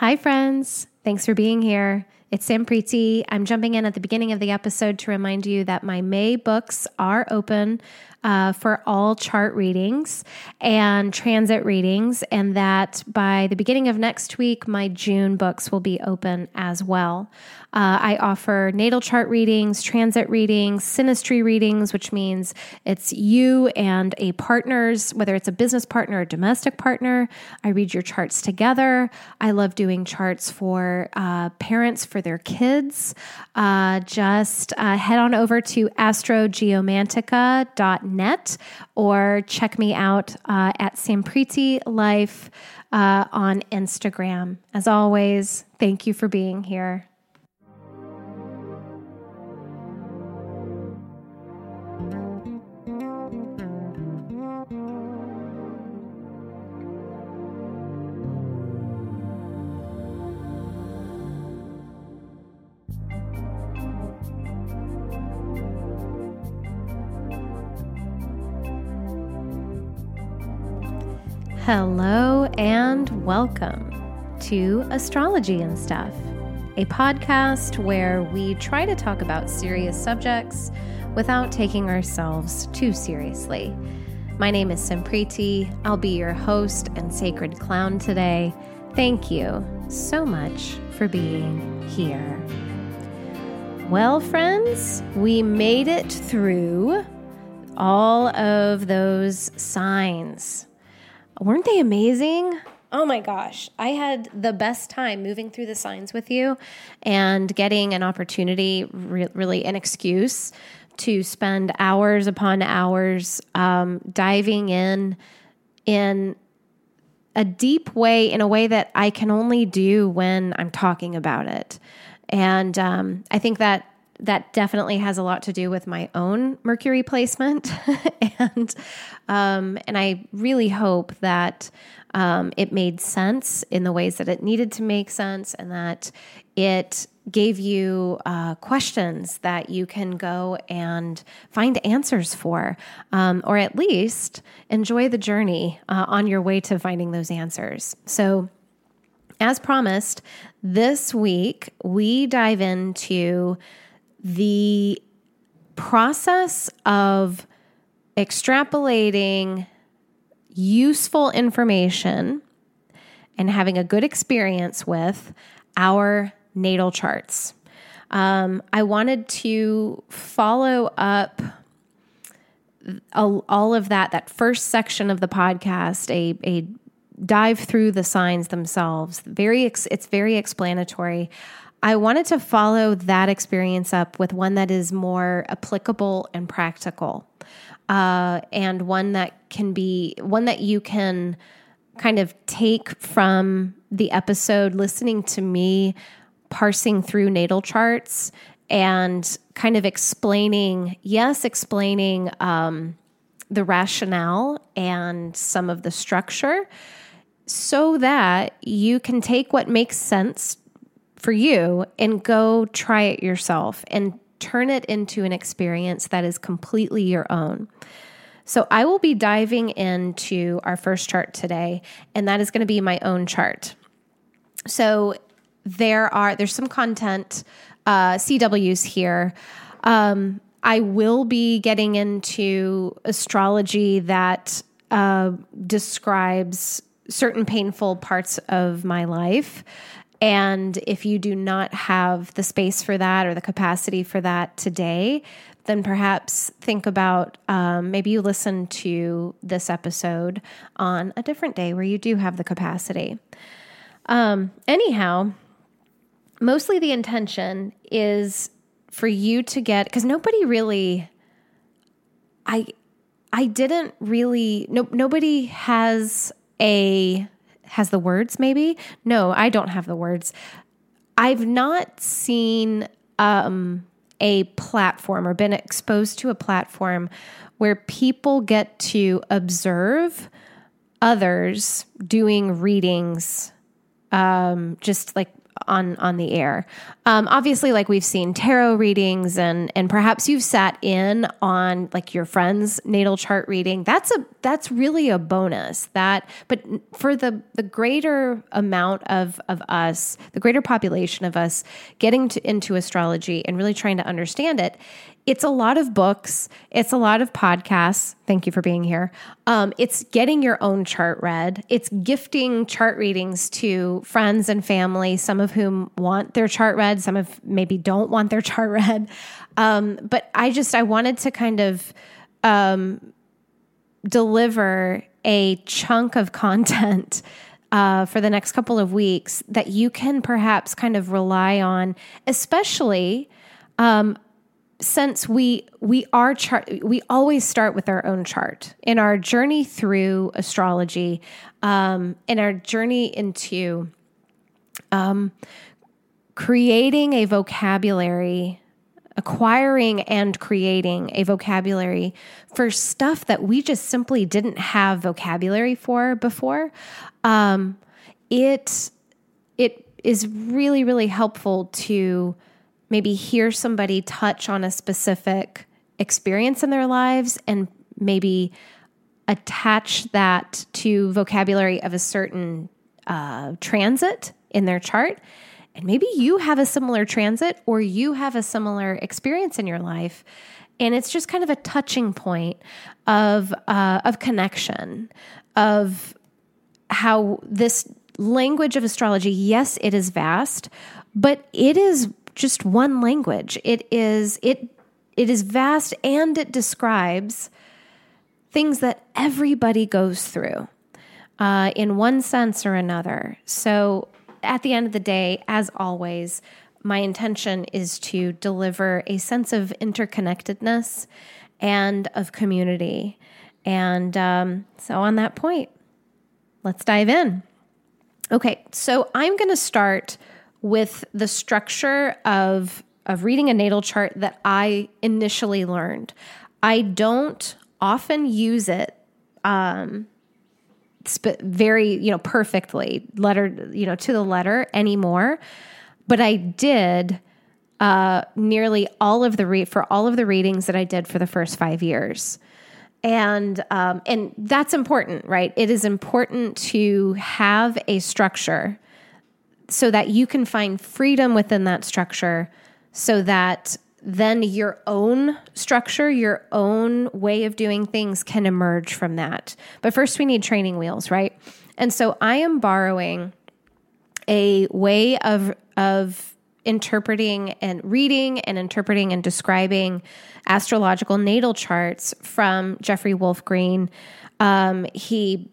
Hi, friends. Thanks for being here. It's Sampriti. I'm jumping in at the beginning of the episode to remind you that my May books are open uh, for all chart readings and transit readings, and that by the beginning of next week, my June books will be open as well. Uh, I offer natal chart readings, transit readings, synastry readings, which means it's you and a partner's, whether it's a business partner or domestic partner. I read your charts together. I love doing charts for uh, parents for their kids. Uh, just uh, head on over to astrogeomantica.net or check me out uh, at Sampriti Life uh, on Instagram. As always, thank you for being here. Hello and welcome to Astrology and Stuff, a podcast where we try to talk about serious subjects without taking ourselves too seriously. My name is Sampriti. I'll be your host and sacred clown today. Thank you so much for being here. Well, friends, we made it through all of those signs Weren't they amazing? Oh my gosh, I had the best time moving through the signs with you and getting an opportunity, re- really an excuse to spend hours upon hours um, diving in in a deep way, in a way that I can only do when I'm talking about it. And um, I think that that definitely has a lot to do with my own Mercury placement, and um, and I really hope that um, it made sense in the ways that it needed to make sense, and that it gave you uh, questions that you can go and find answers for, um, or at least enjoy the journey uh, on your way to finding those answers. So. As promised, this week we dive into the process of extrapolating useful information and having a good experience with our natal charts. Um, I wanted to follow up all of that, that first section of the podcast, a, a dive through the signs themselves. Very, it's very explanatory. I wanted to follow that experience up with one that is more applicable and practical, uh, and one that can be one that you can kind of take from the episode, listening to me parsing through natal charts and kind of explaining, yes, explaining um, the rationale and some of the structure so that you can take what makes sense for you and go try it yourself and turn it into an experience that is completely your own. So I will be diving into our first chart today, and that is going to be my own chart. So there are there's some content uh, CWs here. Um, I will be getting into astrology that uh, describes certain painful parts of my life. And if you do not have the space for that or the capacity for that today, then perhaps think about um, maybe you listen to this episode on a different day where you do have the capacity. Um, anyhow, mostly the intention is for you to get because nobody really, I, I didn't really. No, nobody has a has the words maybe. No, I don't have the words. I've not seen um, a platform or been exposed to a platform where people get to observe others doing readings um, just like on on the air. Um, obviously, like we've seen tarot readings, and and perhaps you've sat in on like your friend's natal chart reading. That's a that's really a bonus. That, but for the the greater amount of of us, the greater population of us getting to, into astrology and really trying to understand it, it's a lot of books, it's a lot of podcasts. Thank you for being here. Um, it's getting your own chart read, it's gifting chart readings to friends and family, some of whom want their chart read, some of maybe don't want their chart read. Um, but I just, I wanted to kind of um, deliver a chunk of content. Uh, for the next couple of weeks, that you can perhaps kind of rely on, especially um, since we we are chart we always start with our own chart. In our journey through astrology um, in our journey into um, creating a vocabulary acquiring and creating a vocabulary for stuff that we just simply didn't have vocabulary for before um, it it is really really helpful to maybe hear somebody touch on a specific experience in their lives and maybe attach that to vocabulary of a certain uh, transit in their chart. And maybe you have a similar transit or you have a similar experience in your life. And it's just kind of a touching point of, uh, of connection, of how this language of astrology, yes, it is vast, but it is just one language. It is it it is vast and it describes things that everybody goes through uh, in one sense or another. So at the end of the day, as always, my intention is to deliver a sense of interconnectedness and of community. And um, so, on that point, let's dive in. Okay, so I'm going to start with the structure of of reading a natal chart that I initially learned. I don't often use it um, sp- very, you know, perfectly, letter, you know, to the letter anymore. But I did uh, nearly all of the re- for all of the readings that I did for the first five years. And um, and that's important, right? It is important to have a structure so that you can find freedom within that structure so that then your own structure, your own way of doing things can emerge from that. But first, we need training wheels, right? And so I am borrowing a way of, of interpreting and reading and interpreting and describing astrological natal charts from Jeffrey Wolf Green. Um, he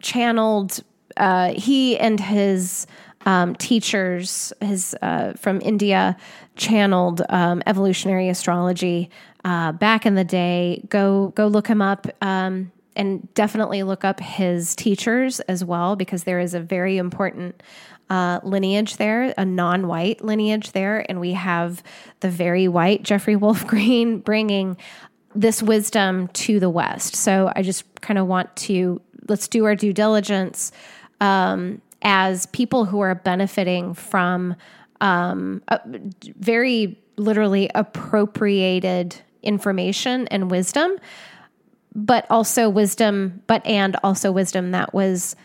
channeled, uh, he and his um, teachers his uh, from India channeled um, evolutionary astrology uh, back in the day. Go go look him up. Um, and definitely look up his teachers as well because there is a very important uh, lineage there, a non white lineage there. And we have the very white Jeffrey Wolf Green bringing this wisdom to the West. So I just kind of want to let's do our due diligence um, as people who are benefiting from um, very literally appropriated information and wisdom, but also wisdom, but and also wisdom that was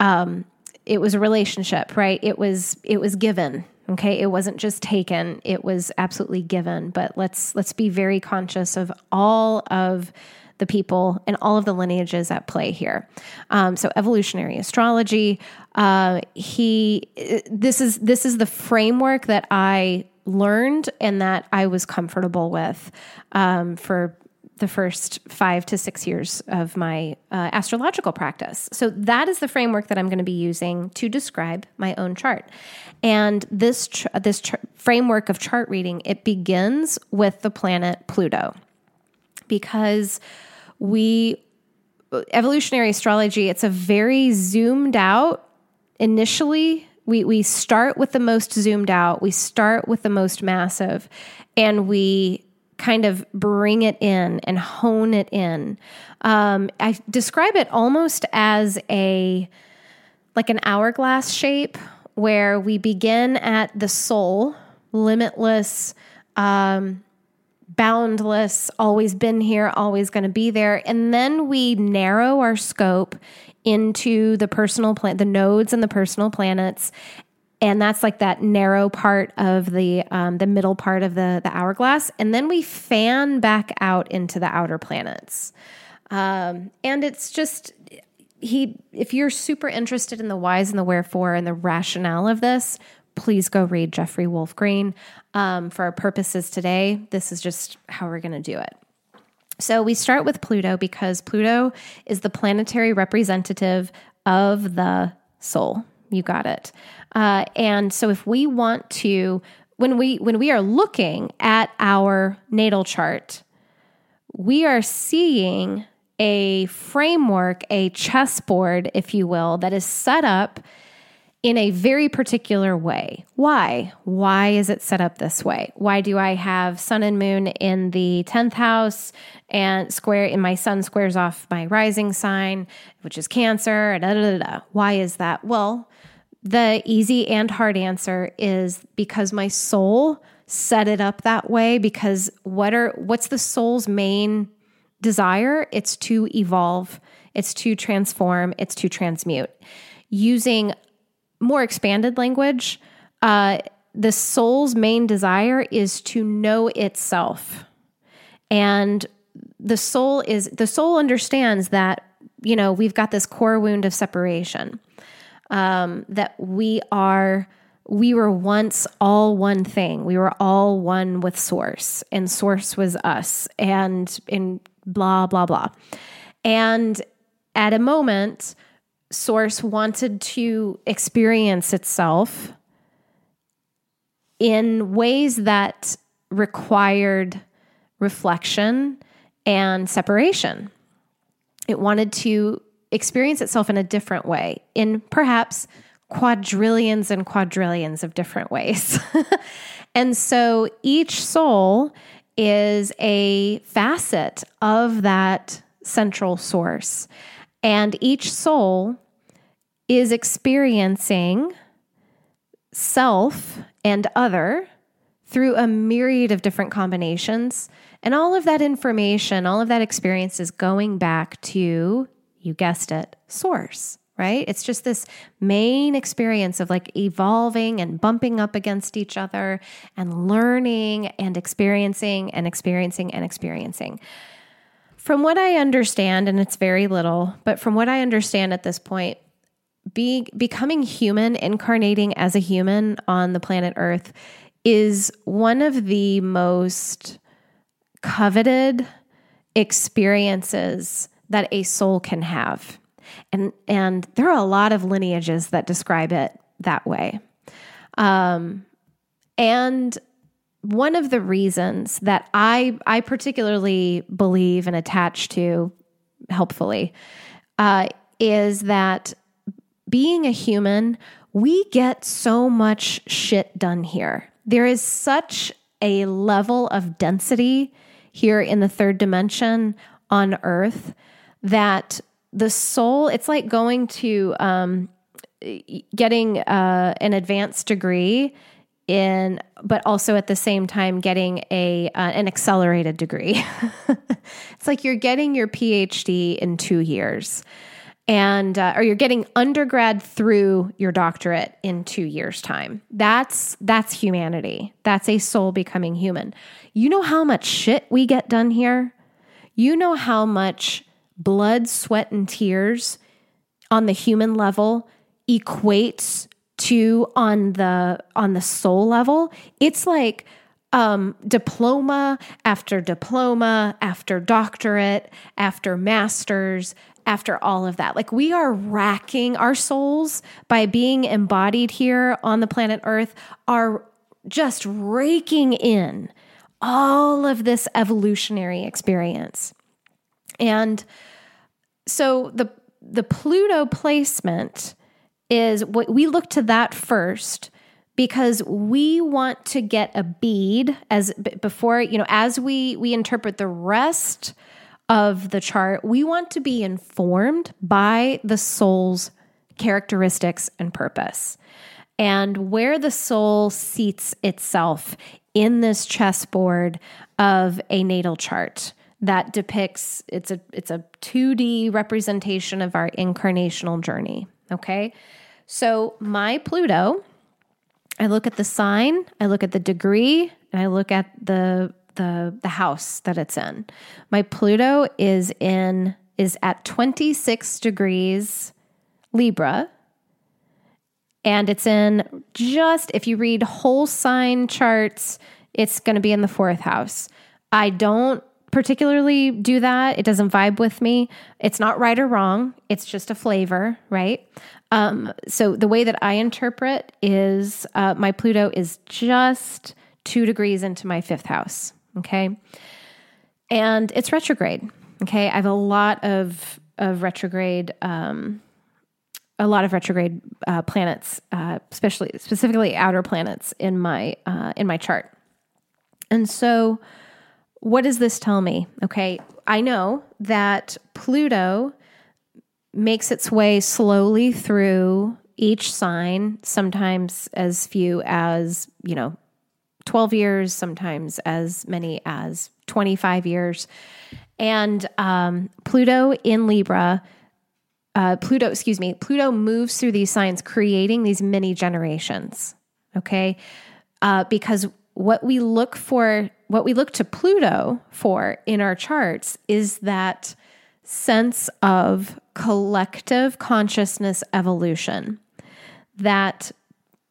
um, it was a relationship, right? It was it was given. Okay, it wasn't just taken; it was absolutely given. But let's let's be very conscious of all of the people and all of the lineages at play here. Um, so evolutionary astrology. Uh, he this is this is the framework that I learned and that I was comfortable with um, for the first five to six years of my uh, astrological practice. So that is the framework that I'm going to be using to describe my own chart. And this this framework of chart reading it begins with the planet Pluto because we evolutionary astrology it's a very zoomed out initially. We we start with the most zoomed out. We start with the most massive and we kind of bring it in and hone it in. Um, i describe it almost as a like an hourglass shape where we begin at the soul, limitless, um, boundless, always been here, always going to be there. And then we narrow our scope into the personal plan, the nodes and the personal planets. And that's like that narrow part of the um, the middle part of the the hourglass, and then we fan back out into the outer planets. Um, and it's just he. If you're super interested in the whys and the wherefore and the rationale of this, please go read Jeffrey Wolf Green. Um, for our purposes today, this is just how we're going to do it. So we start with Pluto because Pluto is the planetary representative of the soul. You got it. Uh, and so if we want to, when we when we are looking at our natal chart, we are seeing a framework, a chessboard, if you will, that is set up in a very particular way. Why? Why is it set up this way? Why do I have sun and moon in the 10th house and square in my sun squares off my rising sign, which is Cancer? Da, da, da, Why is that? Well, the easy and hard answer is because my soul set it up that way because what are what's the soul's main desire? It's to evolve, it's to transform, it's to transmute. Using more expanded language, uh, the soul's main desire is to know itself. And the soul is the soul understands that, you know, we've got this core wound of separation. Um, that we are we were once all one thing. We were all one with source, and source was us, and in blah blah blah. And at a moment source wanted to experience itself in ways that required reflection and separation. It wanted to experience itself in a different way, in perhaps quadrillions and quadrillions of different ways. and so each soul is a facet of that central source. And each soul is experiencing self and other through a myriad of different combinations. And all of that information, all of that experience is going back to, you guessed it, source, right? It's just this main experience of like evolving and bumping up against each other and learning and experiencing and experiencing and experiencing. From what I understand, and it's very little, but from what I understand at this point, being becoming human, incarnating as a human on the planet Earth is one of the most coveted experiences that a soul can have. And and there are a lot of lineages that describe it that way. Um, and one of the reasons that I I particularly believe and attach to helpfully uh, is that being a human, we get so much shit done here. There is such a level of density here in the third dimension on Earth that the soul, it's like going to um, getting uh, an advanced degree in but also at the same time getting a uh, an accelerated degree. it's like you're getting your PhD in 2 years. And uh, or you're getting undergrad through your doctorate in 2 years time. That's that's humanity. That's a soul becoming human. You know how much shit we get done here? You know how much blood, sweat and tears on the human level equates to on the on the soul level it's like um, diploma after diploma after doctorate after masters after all of that. Like we are racking our souls by being embodied here on the planet earth are just raking in all of this evolutionary experience. And so the the pluto placement is what we look to that first because we want to get a bead as before you know as we we interpret the rest of the chart we want to be informed by the soul's characteristics and purpose. And where the soul seats itself in this chessboard of a natal chart that depicts it's a it's a 2D representation of our incarnational journey, okay? So, my Pluto, I look at the sign, I look at the degree, and I look at the the the house that it's in. My Pluto is in is at 26 degrees Libra. And it's in just if you read whole sign charts, it's going to be in the fourth house. I don't particularly do that. It doesn't vibe with me. It's not right or wrong. It's just a flavor, right? Um, so the way that I interpret is uh, my Pluto is just two degrees into my fifth house. Okay. And it's retrograde. Okay. I have a lot of, of retrograde, um, a lot of retrograde uh, planets, uh, especially specifically outer planets in my uh, in my chart. And so, what does this tell me? Okay, I know that Pluto makes its way slowly through each sign, sometimes as few as, you know, 12 years, sometimes as many as 25 years. And um, Pluto in Libra, uh, Pluto, excuse me, Pluto moves through these signs, creating these mini generations. Okay. Uh, because what we look for, what we look to Pluto for in our charts is that sense of collective consciousness evolution, that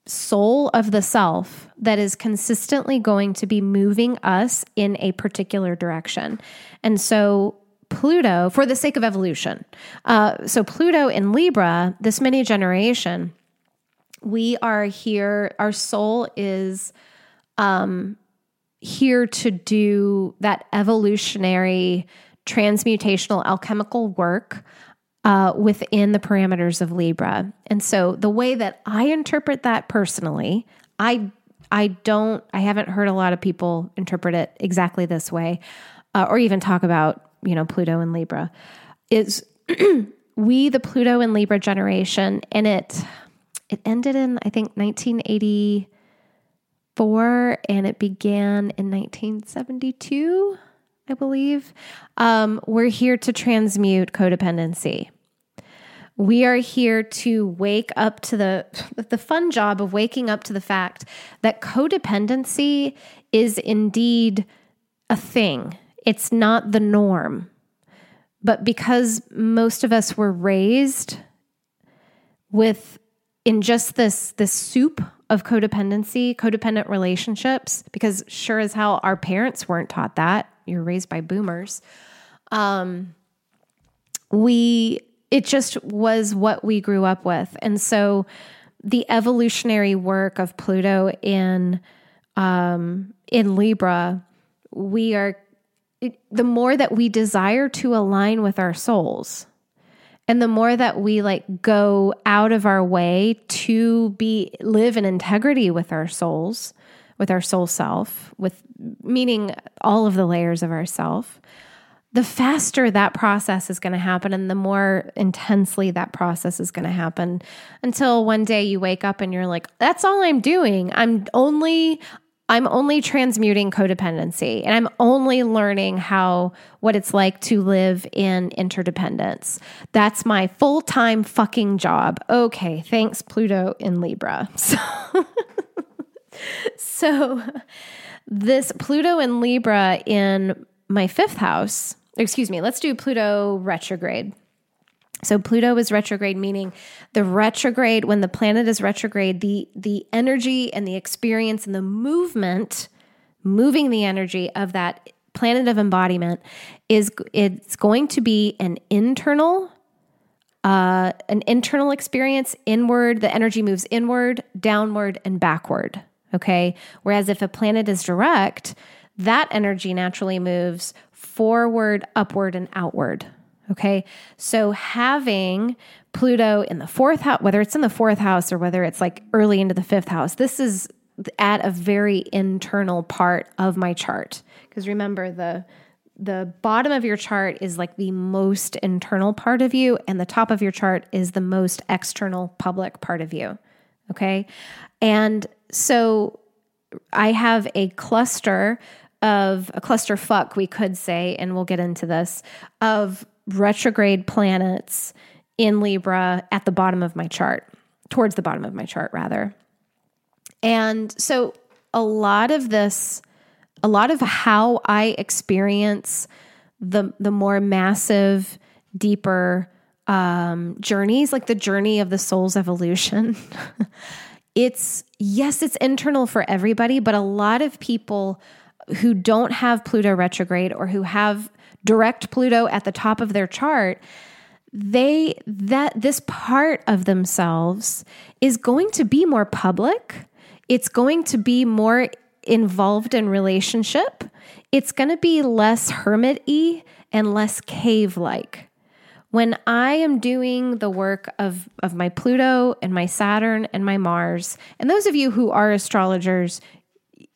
soul of the self that is consistently going to be moving us in a particular direction. And so, Pluto, for the sake of evolution, uh, so Pluto in Libra, this many generation, we are here, our soul is um, here to do that evolutionary transmutational alchemical work uh, within the parameters of Libra. And so the way that I interpret that personally, I I don't I haven't heard a lot of people interpret it exactly this way, uh, or even talk about you know Pluto and Libra. Is we the Pluto and Libra generation, and it it ended in I think 1984, and it began in 1972. I believe. Um, we're here to transmute codependency. We are here to wake up to the the fun job of waking up to the fact that codependency is indeed a thing. It's not the norm. But because most of us were raised with in just this this soup of codependency, codependent relationships, because sure as hell our parents weren't taught that. You're raised by boomers. Um, we it just was what we grew up with. And so the evolutionary work of Pluto in um, in Libra, we are it, the more that we desire to align with our souls, and the more that we like go out of our way to be live in integrity with our souls, with our soul self, with meaning all of the layers of ourself, the faster that process is going to happen and the more intensely that process is going to happen. Until one day you wake up and you're like that's all I'm doing. I'm only I'm only transmuting codependency and I'm only learning how what it's like to live in interdependence. That's my full-time fucking job. Okay, thanks Pluto in Libra. So so this Pluto in Libra in my 5th house excuse me, let's do Pluto retrograde. So Pluto is retrograde, meaning the retrograde, when the planet is retrograde, the the energy and the experience and the movement, moving the energy of that planet of embodiment is it's going to be an internal uh, an internal experience inward the energy moves inward downward and backward okay whereas if a planet is direct that energy naturally moves forward, upward, and outward. Okay. So having Pluto in the fourth house, whether it's in the fourth house or whether it's like early into the fifth house, this is at a very internal part of my chart. Because remember, the the bottom of your chart is like the most internal part of you, and the top of your chart is the most external public part of you. Okay. And so I have a cluster of a cluster fuck, we could say, and we'll get into this, of retrograde planets in Libra at the bottom of my chart, towards the bottom of my chart, rather. And so a lot of this, a lot of how I experience the the more massive, deeper um, journeys, like the journey of the soul's evolution. it's yes, it's internal for everybody, but a lot of people who don't have Pluto retrograde or who have direct Pluto at the top of their chart, they that this part of themselves is going to be more public. It's going to be more involved in relationship. It's going to be less hermit-y and less cave-like. When I am doing the work of, of my Pluto and my Saturn and my Mars, and those of you who are astrologers,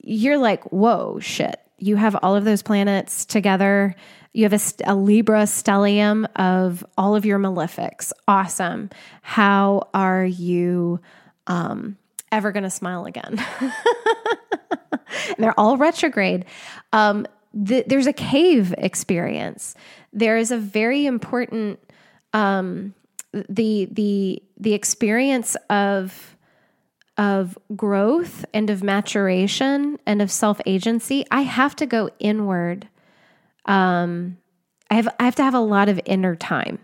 you're like, whoa, shit. You have all of those planets together. You have a, a Libra stellium of all of your malefics. Awesome. How are you um, ever going to smile again? And they're all retrograde. Um, the, there's a cave experience. There is a very important um, the the the experience of of growth and of maturation and of self agency, I have to go inward. Um, I have I have to have a lot of inner time,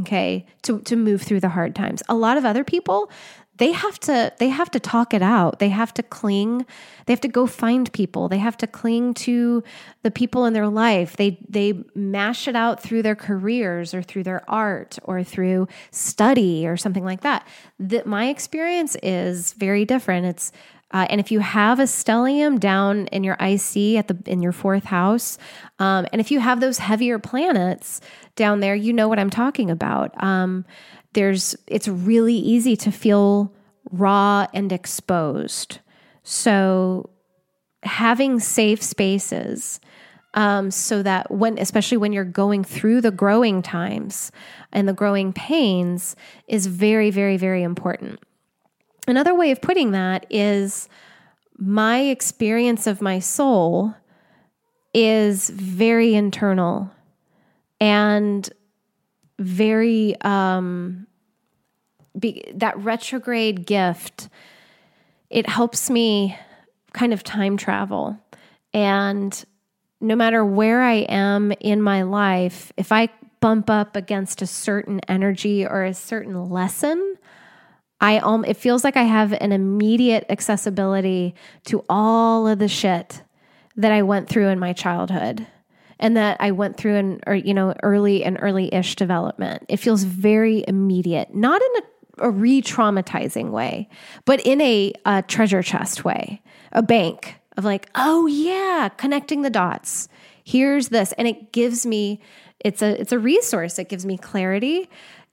okay, to to move through the hard times. A lot of other people, they have to they have to talk it out. They have to cling they have to go find people. They have to cling to the people in their life. They they mash it out through their careers or through their art or through study or something like that. That my experience is very different. It's uh, and if you have a stellium down in your IC at the in your fourth house, um, and if you have those heavier planets down there, you know what I'm talking about. Um, there's it's really easy to feel raw and exposed. So having safe spaces um, so that when especially when you're going through the growing times and the growing pains is very very very important another way of putting that is my experience of my soul is very internal and very um, be, that retrograde gift. It helps me kind of time travel, and no matter where I am in my life, if I bump up against a certain energy or a certain lesson, I um, it feels like I have an immediate accessibility to all of the shit that I went through in my childhood and that I went through in or you know early and early-ish development. It feels very immediate, not in a, a re-traumatizing way, but in a, a treasure chest way, a bank of like, oh yeah, connecting the dots. Here's this, and it gives me it's a it's a resource. It gives me clarity.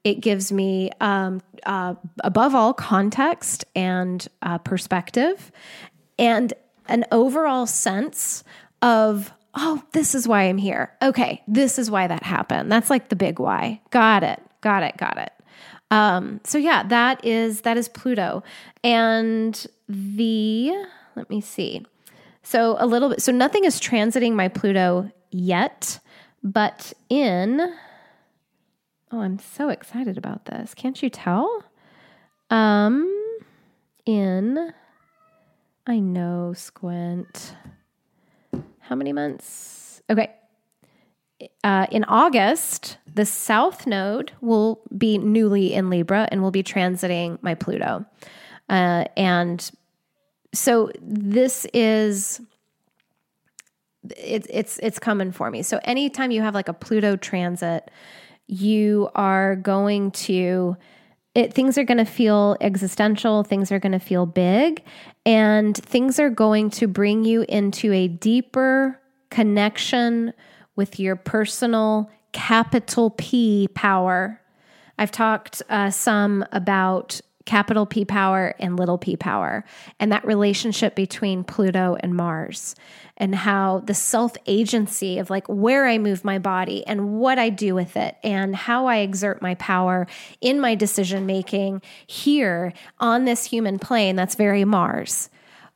It gives me, um, uh, above all, context and uh, perspective, and an overall sense of oh, this is why I'm here. Okay, this is why that happened. That's like the big why. Got it. Got it. Got it. Um, so yeah, that is that is Pluto. And the let me see. So a little bit so nothing is transiting my Pluto yet, but in Oh, I'm so excited about this. Can't you tell? Um in I know Squint how many months? Okay. Uh, in August, the South Node will be newly in Libra and will be transiting my Pluto. Uh, and so this is it's it's it's coming for me. So anytime you have like a Pluto transit, you are going to it, things are going to feel existential, things are going to feel big, and things are going to bring you into a deeper connection with your personal capital P power. I've talked uh, some about capital P power and little p power, and that relationship between Pluto and Mars, and how the self agency of like where I move my body and what I do with it, and how I exert my power in my decision making here on this human plane, that's very Mars.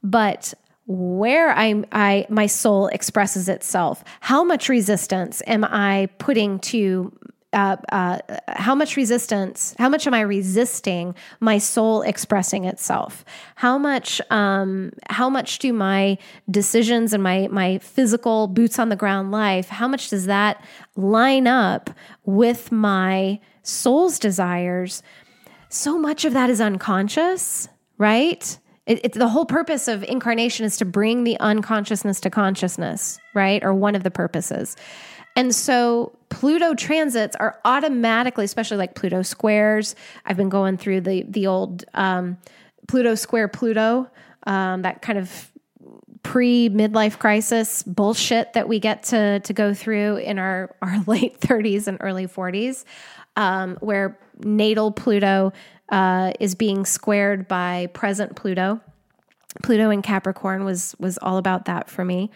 But where I, I my soul expresses itself, how much resistance am I putting to uh, uh, how much resistance, how much am I resisting my soul expressing itself? How much, um, how much do my decisions and my my physical boots on the ground life? How much does that line up with my soul's desires? So much of that is unconscious, right? It, it, the whole purpose of incarnation is to bring the unconsciousness to consciousness, right? Or one of the purposes. And so Pluto transits are automatically, especially like Pluto squares. I've been going through the the old um, Pluto square Pluto, um, that kind of pre midlife crisis bullshit that we get to to go through in our our late 30s and early 40s, um, where natal Pluto uh, is being squared by present Pluto. Pluto in Capricorn was was all about that for me.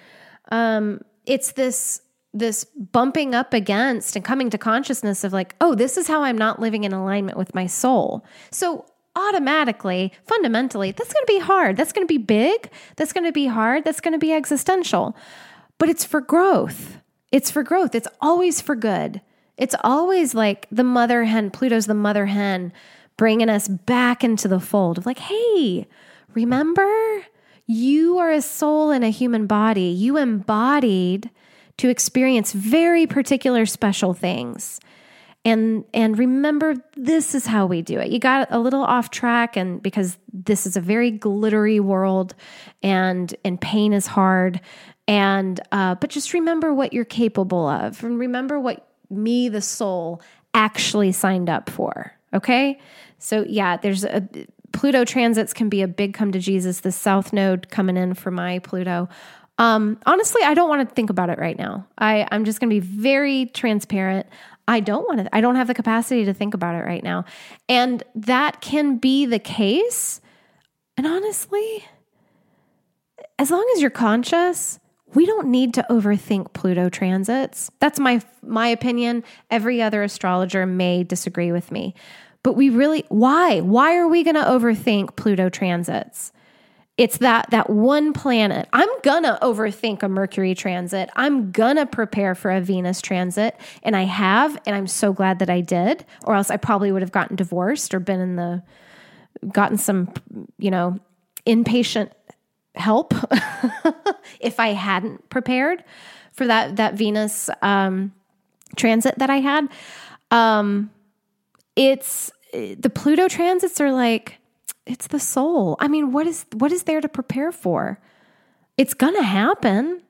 Um, it's this this bumping up against and coming to consciousness of like, oh, this is how I'm not living in alignment with my soul. So automatically, fundamentally, that's going to be hard. That's going to be big. That's going to be hard. That's going to be existential. But it's for growth. It's for growth. It's always for good. It's always like the mother hen, Pluto's the mother hen, bringing us back into the fold of like, hey, remember? You are a soul in a human body. You embodied to experience very particular special things. And and remember this is how we do it. You got a little off track and because this is a very glittery world and and pain is hard and uh, but just remember what you're capable of and remember what me the soul actually signed up for okay so yeah there's a pluto transits can be a big come to jesus the south node coming in for my pluto um, honestly, I don't want to think about it right now. I, I'm just going to be very transparent. I don't want to, I don't have the capacity to think about it right now. And that can be the case. And honestly, as long as you're conscious, we don't need to overthink Pluto transits. That's my my opinion. Every other astrologer may disagree with me. But we really why? Why are we going to overthink Pluto transits? It's that that one planet. I'm gonna overthink a mercury transit. I'm gonna prepare for a venus transit and i have and i'm so glad that i did or else i probably would have gotten divorced or been in the gotten some you know inpatient help if i hadn't prepared for that that venus um, transit that i had. Um, it's the pluto transits are like it's the soul. I mean, what is what is there to prepare for? It's going to happen.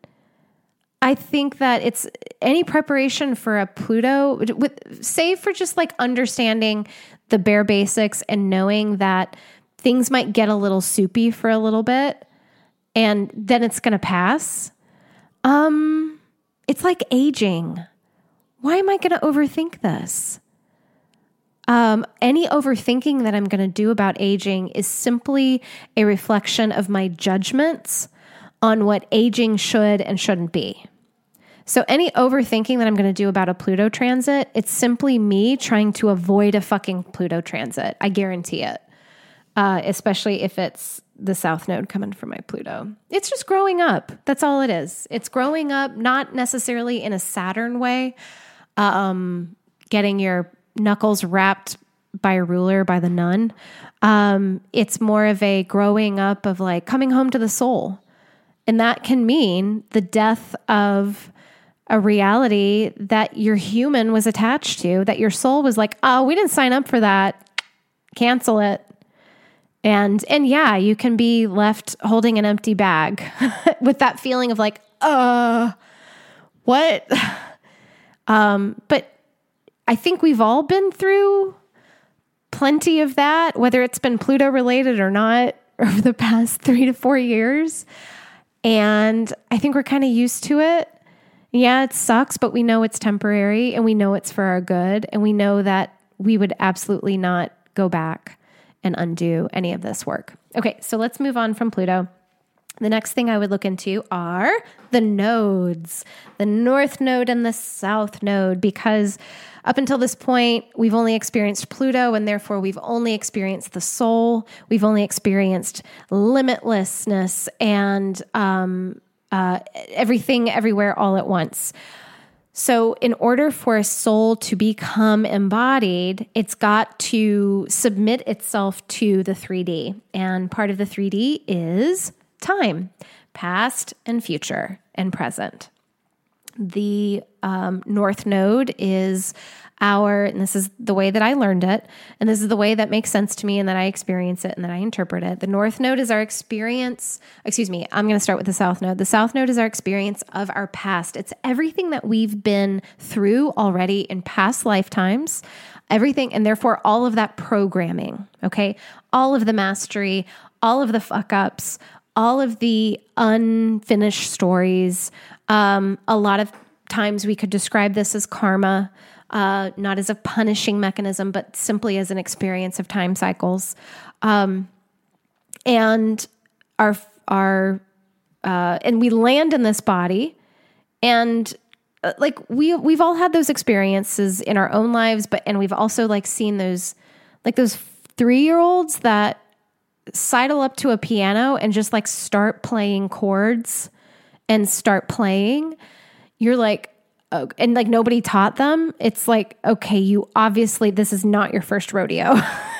I think that it's any preparation for a Pluto, with, save for just like understanding the bare basics and knowing that things might get a little soupy for a little bit and then it's going to pass. Um, it's like aging. Why am I going to overthink this? Um, any overthinking that I'm going to do about aging is simply a reflection of my judgments on what aging should and shouldn't be. So, any overthinking that I'm going to do about a Pluto transit, it's simply me trying to avoid a fucking Pluto transit. I guarantee it. Uh, especially if it's the South Node coming from my Pluto. It's just growing up. That's all it is. It's growing up, not necessarily in a Saturn way, um, getting your knuckles rapped by a ruler by the nun. Um, it's more of a growing up of like coming home to the soul. And that can mean the death of a reality that your human was attached to, that your soul was like, oh, we didn't sign up for that. Cancel it. And and yeah, you can be left holding an empty bag with that feeling of like, uh, what? Um, but I think we've all been through plenty of that, whether it's been Pluto related or not, over the past three to four years. And I think we're kind of used to it. Yeah, it sucks, but we know it's temporary and we know it's for our good. And we know that we would absolutely not go back. and undo any of this work. Okay, so let's move on from Pluto. The next thing I would look into are the nodes, the north node and the south node, because up until this point, we've only experienced Pluto, and therefore we've only experienced the soul. We've only experienced limitlessness and um, uh, everything, everywhere, all at once. So, in order for a soul to become embodied, it's got to submit itself to the 3D. And part of the 3D is time, past and future and present. The um, North Node is our, and this is the way that I learned it, and this is the way that makes sense to me and that I experience it and that I interpret it. The North Node is our experience, excuse me, I'm going to start with the South Node. The South Node is our experience of our past. It's everything that we've been through already in past lifetimes, everything, and therefore all of that programming, okay? All of the mastery, all of the fuck ups, all of the unfinished stories. Um, a lot of times we could describe this as karma, uh, not as a punishing mechanism, but simply as an experience of time cycles. Um, and our our uh, and we land in this body, and uh, like we we've all had those experiences in our own lives, but and we've also like seen those like those three year olds that sidle up to a piano and just like start playing chords and start playing, you're like, oh, and like nobody taught them. It's like, okay, you obviously, this is not your first rodeo.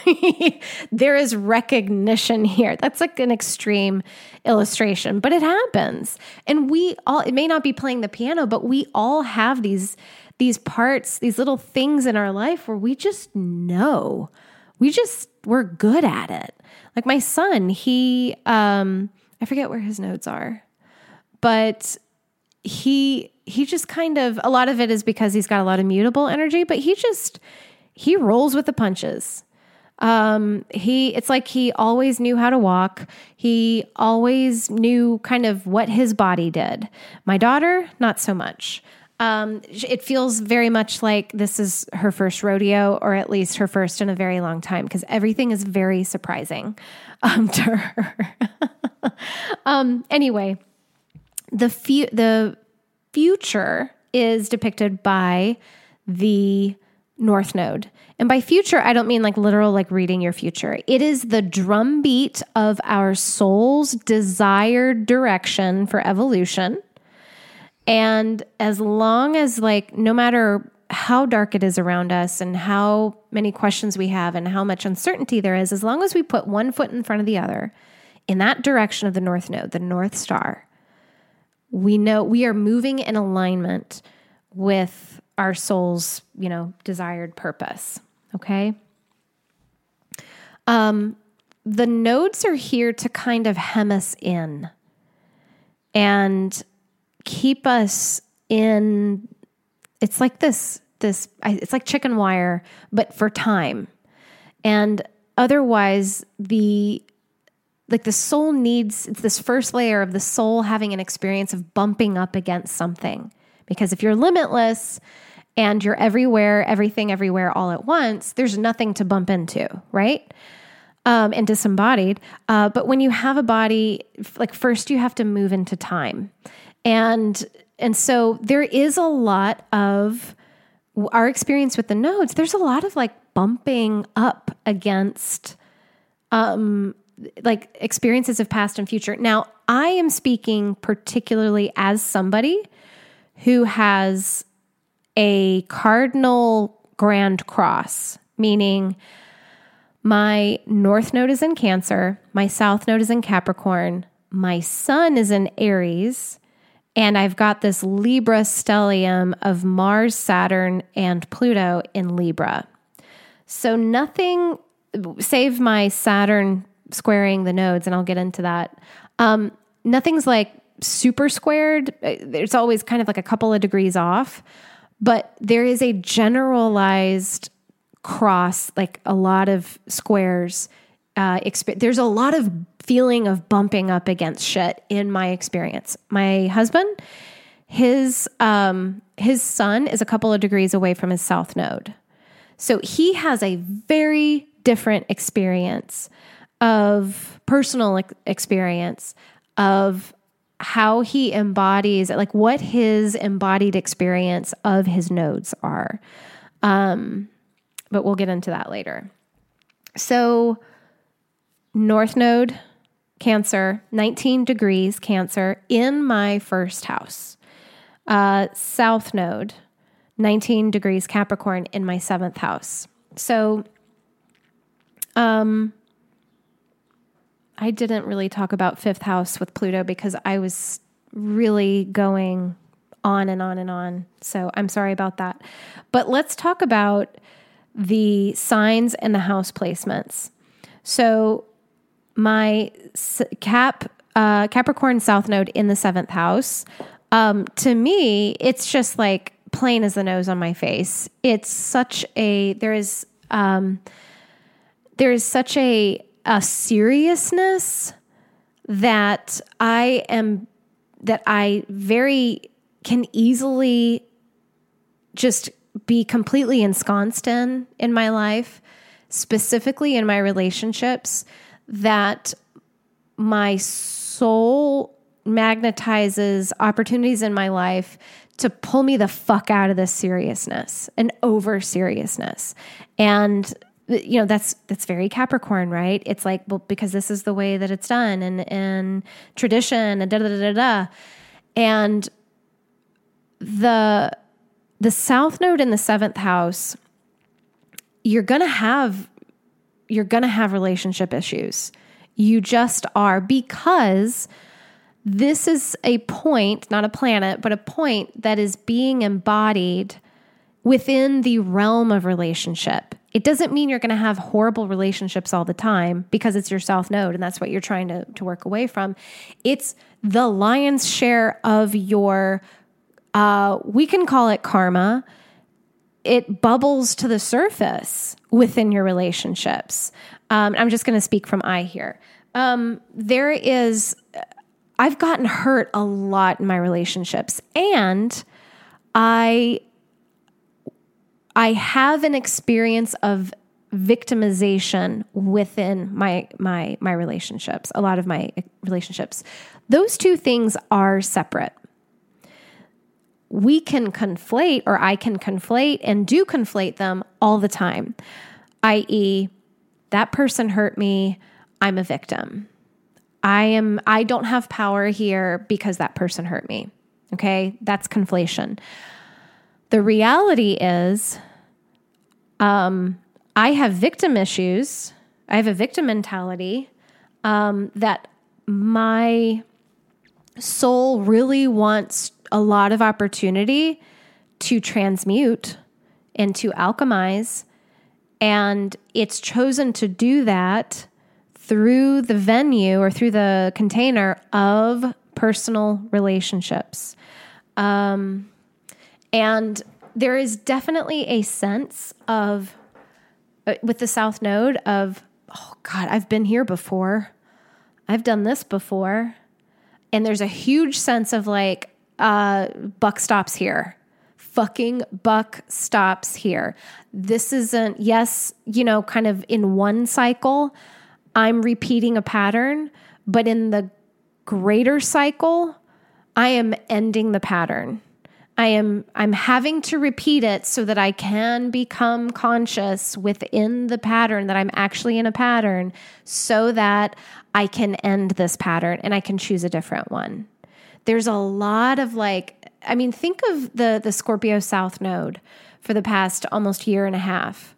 there is recognition here. That's like an extreme illustration, but it happens. And we all, it may not be playing the piano, but we all have these, these parts, these little things in our life where we just know. We just, we're good at it. Like my son, he um I forget where his notes are. But he he just kind of a lot of it is because he's got a lot of mutable energy, but he just he rolls with the punches. Um he it's like he always knew how to walk. He always knew kind of what his body did. My daughter, not so much um, it feels very much like this is her first rodeo, or at least her first in a very long time, because everything is very surprising um, to her. um, anyway, the fu- the future is depicted by the North Node. And by future, I don't mean like literal, like reading your future. It is the drumbeat of our soul's desired direction for evolution and as long as, like, no matter how dark it is around us and how many questions we have and how much uncertainty there is, as long as we put one foot in front of the other in that direction of the North Node, the North Star, we know we are moving in alignment with our soul's, you know, desired purpose. Okay. Um, the nodes are here to kind of hem us in. And keep us in it's like this this it's like chicken wire but for time. And otherwise the like the soul needs it's this first layer of the soul having an experience of bumping up against something. Because if you're limitless and you're everywhere everything everywhere all at once there's nothing to bump into right? Um, and disembodied. Uh, but when you have a body like first you have to move into time and and so there is a lot of our experience with the nodes. There's a lot of like bumping up against um like experiences of past and future. Now, I am speaking particularly as somebody who has a cardinal grand cross, meaning my north node is in Cancer, my south node is in Capricorn, my sun is in Aries, and I've got this Libra stellium of Mars, Saturn, and Pluto in Libra. So nothing, save my Saturn squaring the nodes, and I'll get into that. Um, nothing's like super squared. There's always kind of like a couple of degrees off, but there is a generalized cross, like a lot of squares. Uh, exp- there's a lot of feeling of bumping up against shit in my experience. My husband, his um, his sun is a couple of degrees away from his south node. So he has a very different experience of personal experience of how he embodies like what his embodied experience of his nodes are um but we'll get into that later so north node cancer 19 degrees cancer in my first house uh south node 19 degrees capricorn in my seventh house so um I didn't really talk about fifth house with Pluto because I was really going on and on and on. So I'm sorry about that. But let's talk about the signs and the house placements. So my Cap uh, Capricorn South Node in the seventh house. Um, to me, it's just like plain as the nose on my face. It's such a there is um, there is such a a seriousness that I am that I very can easily just be completely ensconced in in my life, specifically in my relationships, that my soul magnetizes opportunities in my life to pull me the fuck out of this seriousness and over seriousness. And you know that's that's very capricorn right? It's like well because this is the way that it's done and and tradition and da da da da da. And the the south node in the seventh house you're gonna have you're gonna have relationship issues you just are because this is a point not a planet but a point that is being embodied within the realm of relationship it doesn't mean you're going to have horrible relationships all the time because it's your south node and that's what you're trying to, to work away from. It's the lion's share of your, uh, we can call it karma. It bubbles to the surface within your relationships. Um, I'm just going to speak from I here. Um, there is, I've gotten hurt a lot in my relationships and I I have an experience of victimization within my my my relationships a lot of my relationships those two things are separate we can conflate or I can conflate and do conflate them all the time i.e. that person hurt me I'm a victim I am I don't have power here because that person hurt me okay that's conflation the reality is, um, I have victim issues. I have a victim mentality um, that my soul really wants a lot of opportunity to transmute and to alchemize. And it's chosen to do that through the venue or through the container of personal relationships. Um, and there is definitely a sense of, uh, with the South Node, of, oh God, I've been here before. I've done this before. And there's a huge sense of like, uh, buck stops here. Fucking buck stops here. This isn't, yes, you know, kind of in one cycle, I'm repeating a pattern, but in the greater cycle, I am ending the pattern. I am I'm having to repeat it so that I can become conscious within the pattern that I'm actually in a pattern so that I can end this pattern and I can choose a different one. There's a lot of like I mean think of the the Scorpio South node for the past almost year and a half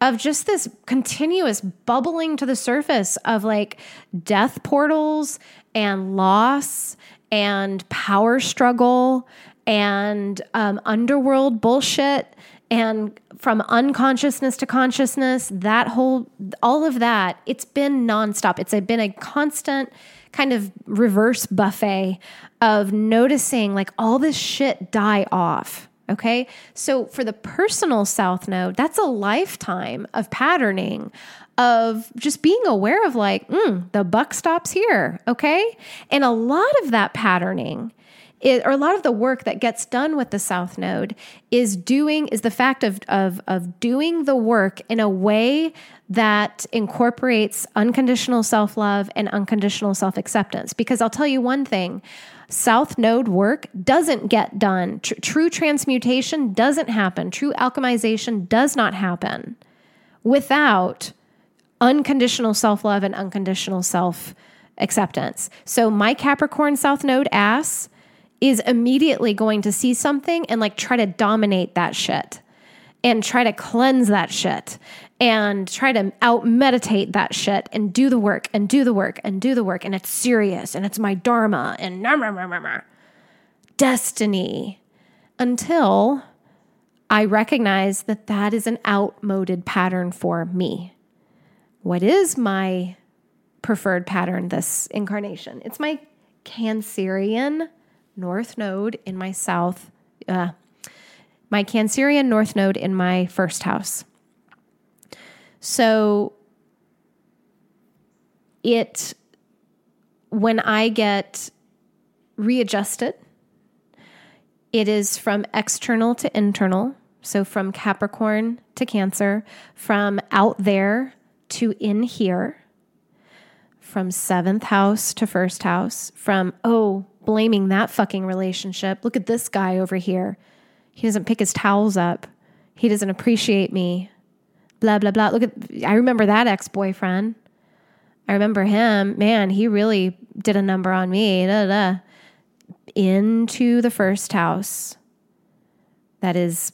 of just this continuous bubbling to the surface of like death portals and loss and power struggle and um, underworld bullshit and from unconsciousness to consciousness, that whole, all of that, it's been nonstop. It's been a constant kind of reverse buffet of noticing like all this shit die off. Okay. So for the personal South Node, that's a lifetime of patterning, of just being aware of like, mm, the buck stops here. Okay. And a lot of that patterning it, or a lot of the work that gets done with the South Node is doing is the fact of of of doing the work in a way that incorporates unconditional self love and unconditional self acceptance. Because I'll tell you one thing. South node work doesn't get done. Tr- true transmutation doesn't happen. True alchemization does not happen without unconditional self love and unconditional self acceptance. So, my Capricorn South Node ass is immediately going to see something and like try to dominate that shit and try to cleanse that shit and try to out meditate that shit and do the work and do the work and do the work. And it's serious and it's my dharma and nah, nah, nah, nah, destiny until I recognize that that is an outmoded pattern for me. What is my preferred pattern this incarnation? It's my Cancerian North Node in my South, uh, my Cancerian North Node in my first house. So it, when I get readjusted, it is from external to internal. So from Capricorn to Cancer, from out there to in here, from seventh house to first house, from, oh, blaming that fucking relationship. Look at this guy over here. He doesn't pick his towels up. He doesn't appreciate me blah blah blah. Look at I remember that ex-boyfriend. I remember him. Man, he really did a number on me. Da, da, da. Into the first house. That is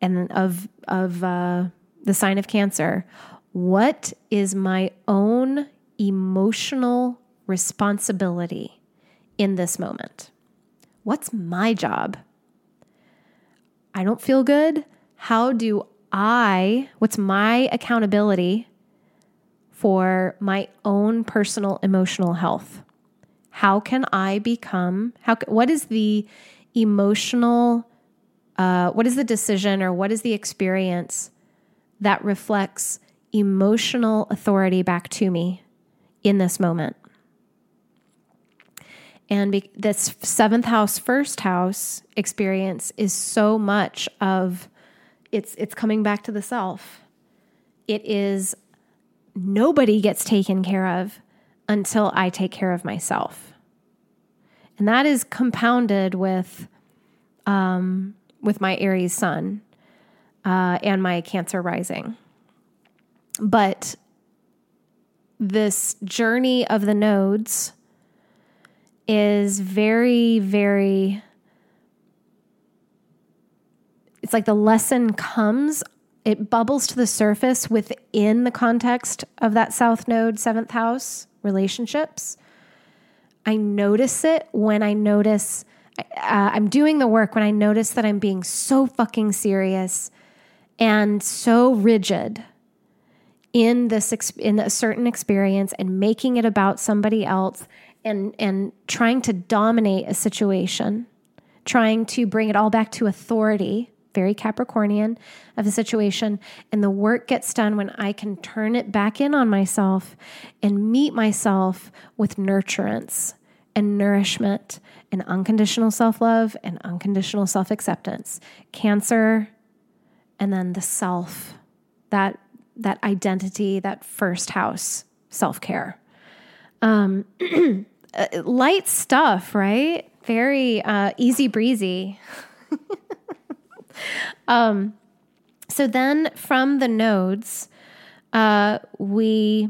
and of of uh, the sign of cancer. What is my own emotional responsibility in this moment? What's my job? I don't feel good. How do I, what's my accountability for my own personal emotional health? How can I become, how, what is the emotional, uh, what is the decision or what is the experience that reflects emotional authority back to me in this moment? And be, this seventh house, first house experience is so much of it's it's coming back to the self. It is nobody gets taken care of until I take care of myself. And that is compounded with um, with my Aries sun uh, and my Cancer rising. But this journey of the nodes is very, very it's like the lesson comes, it bubbles to the surface within the context of that South Node, seventh house relationships. I notice it when I notice uh, I'm doing the work when I notice that I'm being so fucking serious and so rigid in this in a certain experience and making it about somebody else and and trying to dominate a situation, trying to bring it all back to authority very Capricornian of the situation. And the work gets done when I can turn it back in on myself and meet myself with nurturance and nourishment and unconditional self love and unconditional self acceptance. Cancer, and then the self, that, that identity, that first house, self care. Um, Um, light stuff, right? Very uh, easy breezy. um, so then from the nodes, uh, we.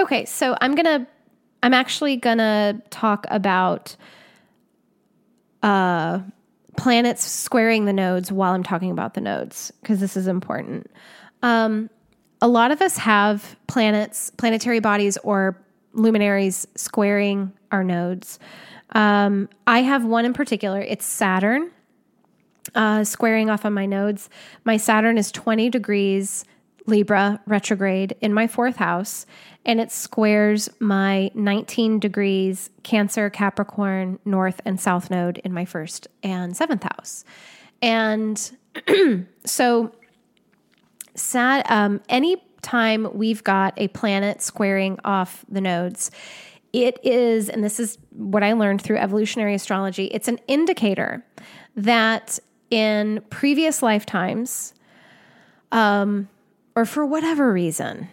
Okay, so I'm gonna. I'm actually gonna talk about uh, planets squaring the nodes while I'm talking about the nodes because this is important. Um, a lot of us have planets, planetary bodies, or luminaries squaring our nodes. Um, I have one in particular. It's Saturn uh, squaring off on my nodes. My Saturn is 20 degrees Libra retrograde in my fourth house, and it squares my 19 degrees Cancer, Capricorn, North, and South node in my first and seventh house. And so, sad, um, any time we've got a planet squaring off the nodes, it is, and this is what I learned through evolutionary astrology, it's an indicator that in previous lifetimes, um, or for whatever reason,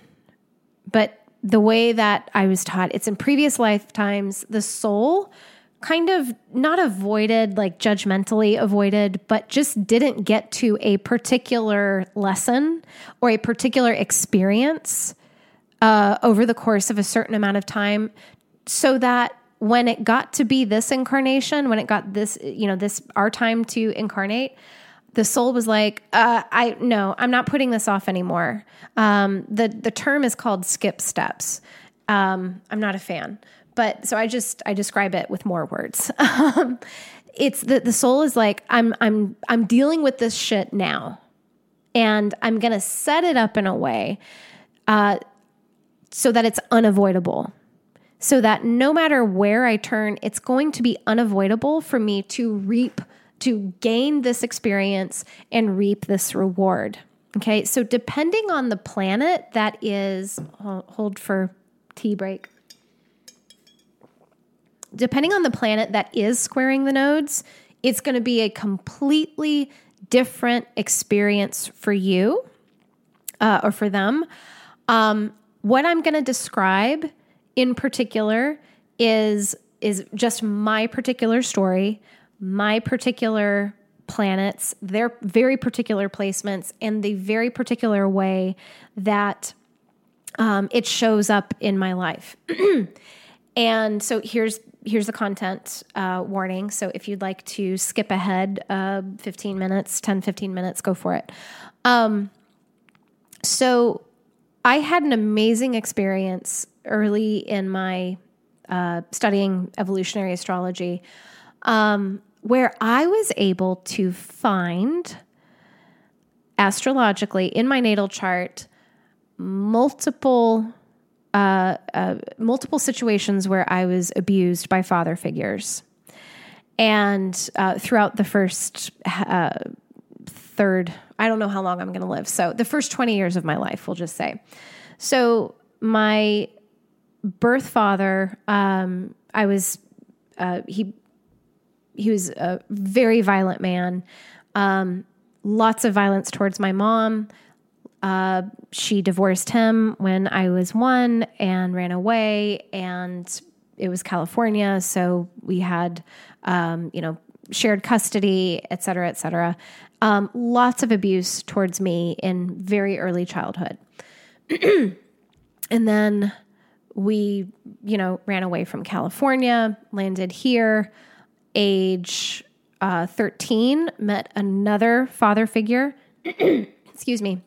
but the way that I was taught, it's in previous lifetimes, the soul kind of not avoided, like judgmentally avoided, but just didn't get to a particular lesson or a particular experience uh, over the course of a certain amount of time so that when it got to be this incarnation, when it got this, you know, this our time to incarnate, the soul was like, uh, I no, I'm not putting this off anymore. Um, the the term is called skip steps. Um, I'm not a fan, but so I just I describe it with more words. Um, it's that the soul is like, I'm I'm I'm dealing with this shit now, and I'm gonna set it up in a way uh, so that it's unavoidable so that no matter where I turn, it's going to be unavoidable for me to reap, to gain this experience and reap this reward. Okay, so depending on the planet that is, hold for tea break. Depending on the planet that is squaring the nodes, it's going to be a completely different experience for you uh, or for them. Um, what I'm going to describe in particular is is just my particular story, my particular planets, their very particular placements, and the very particular way that um, it shows up in my life. and so here's here's the content uh, warning. So if you'd like to skip ahead uh, 15 minutes, 10, 15 minutes, go for it. Um, so I had an amazing experience early in my uh, studying evolutionary astrology, um, where I was able to find astrologically in my natal chart multiple uh, uh, multiple situations where I was abused by father figures, and uh, throughout the first uh, third, I don't know how long I'm going to live. So the first 20 years of my life, we'll just say. So my birth father, um, I was uh, he he was a very violent man. Um, lots of violence towards my mom. Uh, she divorced him when I was one and ran away, and it was California, so we had, um, you know, shared custody, et cetera, et cetera. Um, lots of abuse towards me in very early childhood. and then we, you know, ran away from California, landed here, age uh, 13, met another father figure, excuse me,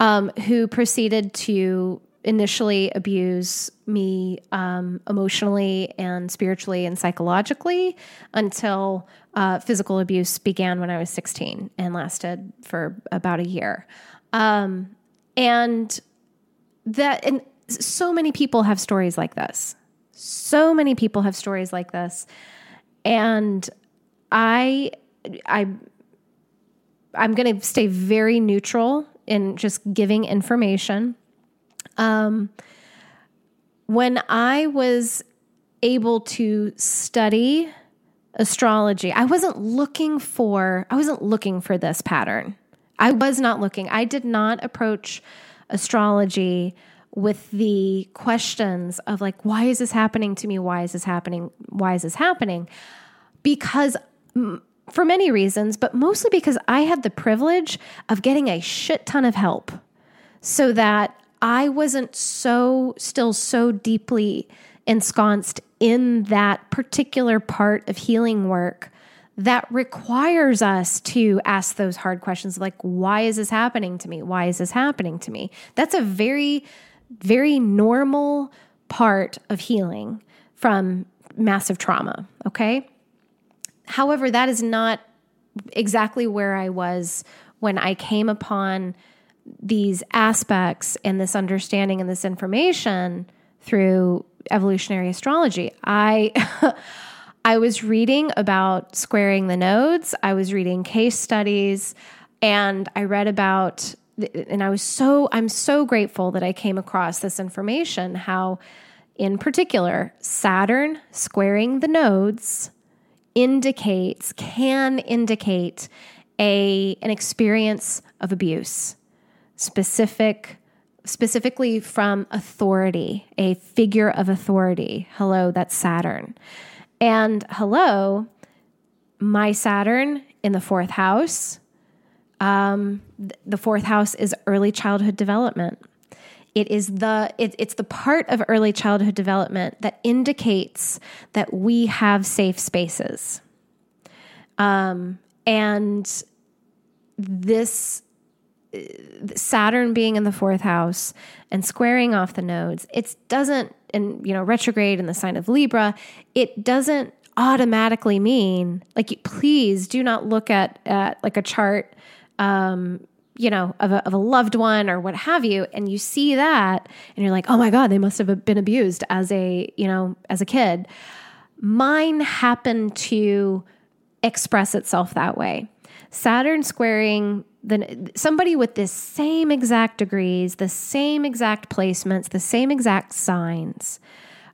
um, who proceeded to initially abuse me um, emotionally and spiritually and psychologically until uh, physical abuse began when I was 16 and lasted for about a year. Um, and that, and so many people have stories like this. So many people have stories like this. And I I I'm going to stay very neutral in just giving information. Um, when I was able to study astrology, I wasn't looking for I wasn't looking for this pattern. I was not looking. I did not approach astrology with the questions of like why is this happening to me why is this happening why is this happening because for many reasons but mostly because i had the privilege of getting a shit ton of help so that i wasn't so still so deeply ensconced in that particular part of healing work that requires us to ask those hard questions like why is this happening to me why is this happening to me that's a very very normal part of healing from massive trauma. Okay. However, that is not exactly where I was when I came upon these aspects and this understanding and this information through evolutionary astrology. I I was reading about squaring the nodes, I was reading case studies, and I read about and I was so I'm so grateful that I came across this information how in particular, Saturn squaring the nodes indicates, can indicate a, an experience of abuse, specific, specifically from authority, a figure of authority. Hello, that's Saturn. And hello, my Saturn in the fourth house. Um, the fourth house is early childhood development. It is the it, it's the part of early childhood development that indicates that we have safe spaces. Um, and this Saturn being in the fourth house and squaring off the nodes, it doesn't, and you know, retrograde in the sign of Libra, it doesn't automatically mean like please do not look at at like a chart um you know of a, of a loved one or what have you and you see that and you're like oh my god they must have been abused as a you know as a kid. Mine happened to express itself that way. Saturn squaring the somebody with the same exact degrees the same exact placements the same exact signs.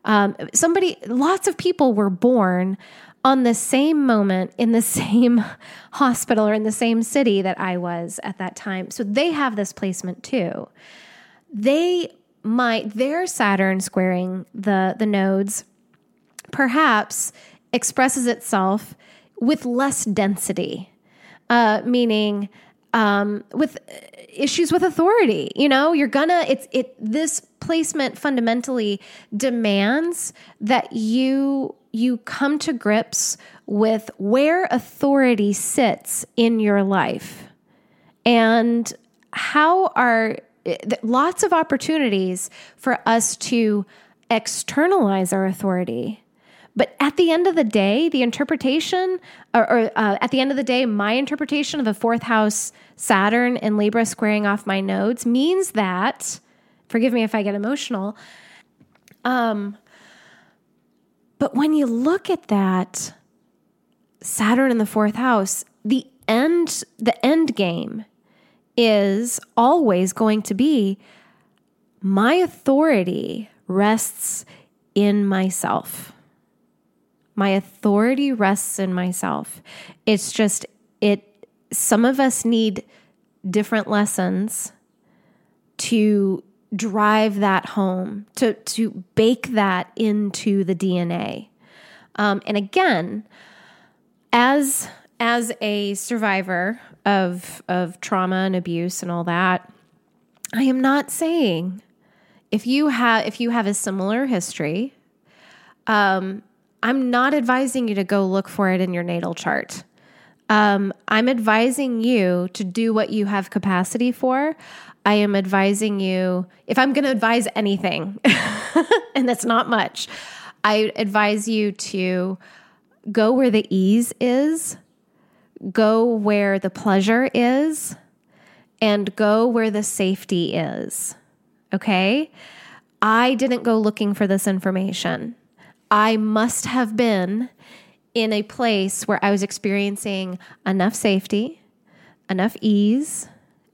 Um, somebody, lots of people were born on the same moment in the same hospital or in the same city that I was at that time. So they have this placement too. They might their Saturn squaring the the nodes perhaps expresses itself with less density, uh, meaning um, with issues with authority. You know, you're gonna it's it this placement fundamentally demands that you you come to grips with where authority sits in your life and how are lots of opportunities for us to externalize our authority. But at the end of the day, the interpretation, or, or uh, at the end of the day, my interpretation of the fourth house Saturn and Libra squaring off my nodes means that, forgive me if I get emotional, um, but when you look at that, Saturn in the fourth house, the end, the end game is always going to be my authority rests in myself. My authority rests in myself. It's just, it, some of us need different lessons to drive that home, to, to bake that into the DNA. Um, and again, as as a survivor of of trauma and abuse and all that, I am not saying if you have if you have a similar history, um, I'm not advising you to go look for it in your natal chart. Um, I'm advising you to do what you have capacity for. I am advising you, if I'm going to advise anything, and that's not much, I advise you to go where the ease is, go where the pleasure is, and go where the safety is. Okay? I didn't go looking for this information. I must have been in a place where I was experiencing enough safety, enough ease,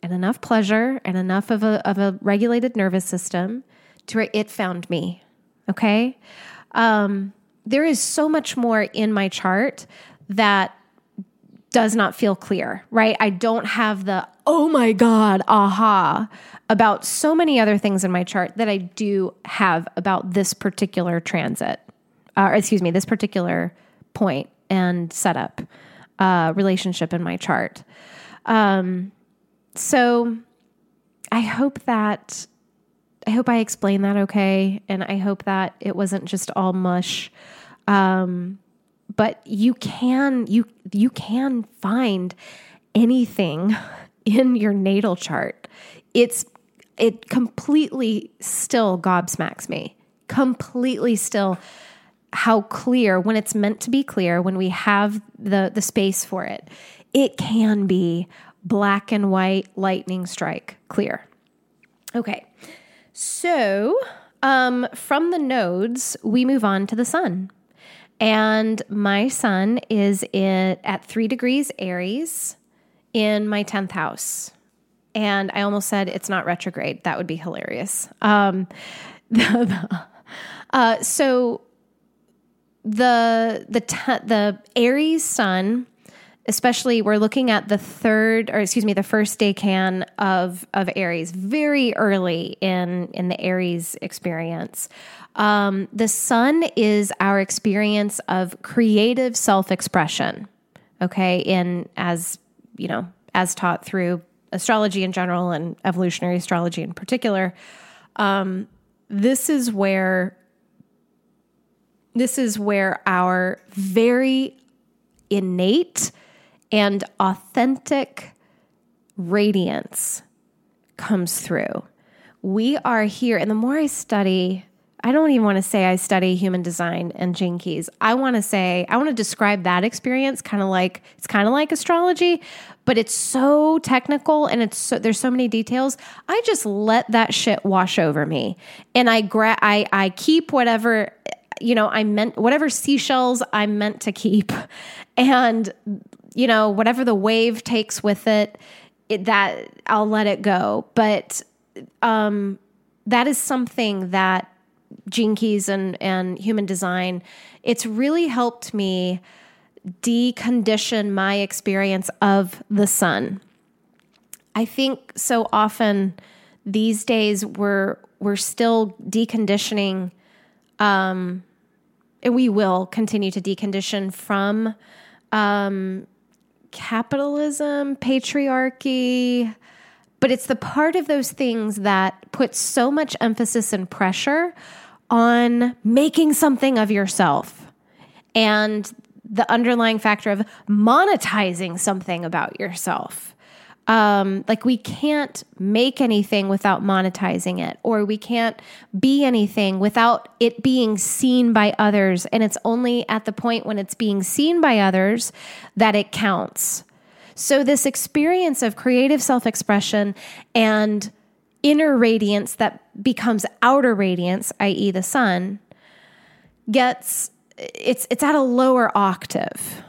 and enough pleasure, and enough of a, of a regulated nervous system to where it found me. Okay. Um, there is so much more in my chart that does not feel clear, right? I don't have the, oh my God, aha, about so many other things in my chart that I do have about this particular transit uh, excuse me, this particular point and setup uh, relationship in my chart. Um, so I hope that I hope I explained that okay, and I hope that it wasn't just all mush. Um, but you can you you can find anything in your natal chart. It's it completely still gobsmacks me. Completely still how clear when it's meant to be clear when we have the the space for it it can be black and white lightning strike clear. Okay so um, from the nodes we move on to the sun. And my sun is in, at three degrees aries in my 10th house. And i almost said it's not retrograde. That would be hilarious. Um, Uh, so the the t- the Aries sun, especially we're looking at the third or excuse me the first decan of of Aries, very early in in the Aries experience. Um, the sun is our experience of creative self expression. Okay, in as you know, as taught through astrology in general and evolutionary astrology in particular. Um, this is where this is where our very innate and authentic radiance comes through. We are here, and the more I study, I don't even want to say I study human design and gene keys. I want to say, I want to describe that experience kind of like it's kind of like astrology, but it's so technical and it's so, there's so many details. I just let that shit wash over me, and I gra- I I keep whatever you know I meant whatever seashells I'm meant to keep, and you know whatever the wave takes with it, it that I'll let it go. But um, that is something that gene keys and and human design. It's really helped me decondition my experience of the sun. I think so often these days we're we're still deconditioning um, and we will continue to decondition from um, capitalism, patriarchy, but it's the part of those things that puts so much emphasis and pressure on making something of yourself. And the underlying factor of monetizing something about yourself. Um, like we can't make anything without monetizing it, or we can't be anything without it being seen by others. And it's only at the point when it's being seen by others that it counts. So, this experience of creative self expression and inner radiance that becomes outer radiance, i.e., the sun, gets it's it's at a lower octave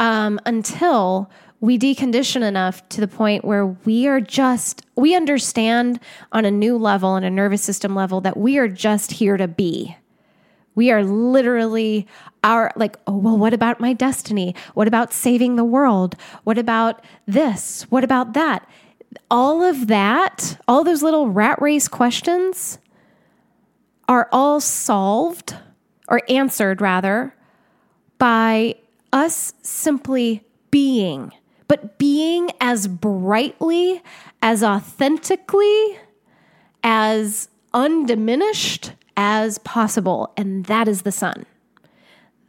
um, until we decondition enough to the point where we are just we understand on a new level on a nervous system level that we are just here to be. We are literally our like oh well what about my destiny? What about saving the world? What about this? What about that? All of that all those little rat race questions are all solved or answered rather, by us simply being, but being as brightly, as authentically, as undiminished as possible. And that is the sun.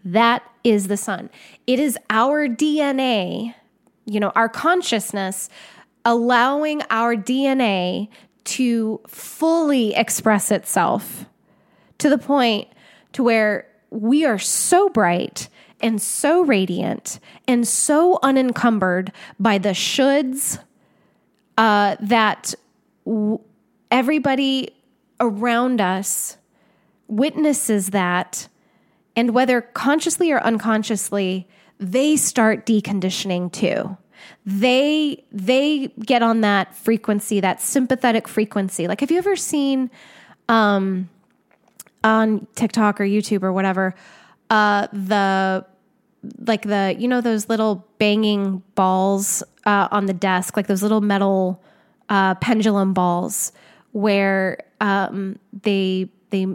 That is the sun. It is our DNA, you know, our consciousness allowing our DNA to fully express itself to the point to where we are so bright and so radiant and so unencumbered by the shoulds uh, that w- everybody around us witnesses that. And whether consciously or unconsciously, they start deconditioning too. They they get on that frequency, that sympathetic frequency. Like, have you ever seen um, on TikTok or YouTube or whatever, uh, the like the you know those little banging balls uh, on the desk, like those little metal uh, pendulum balls, where um, they they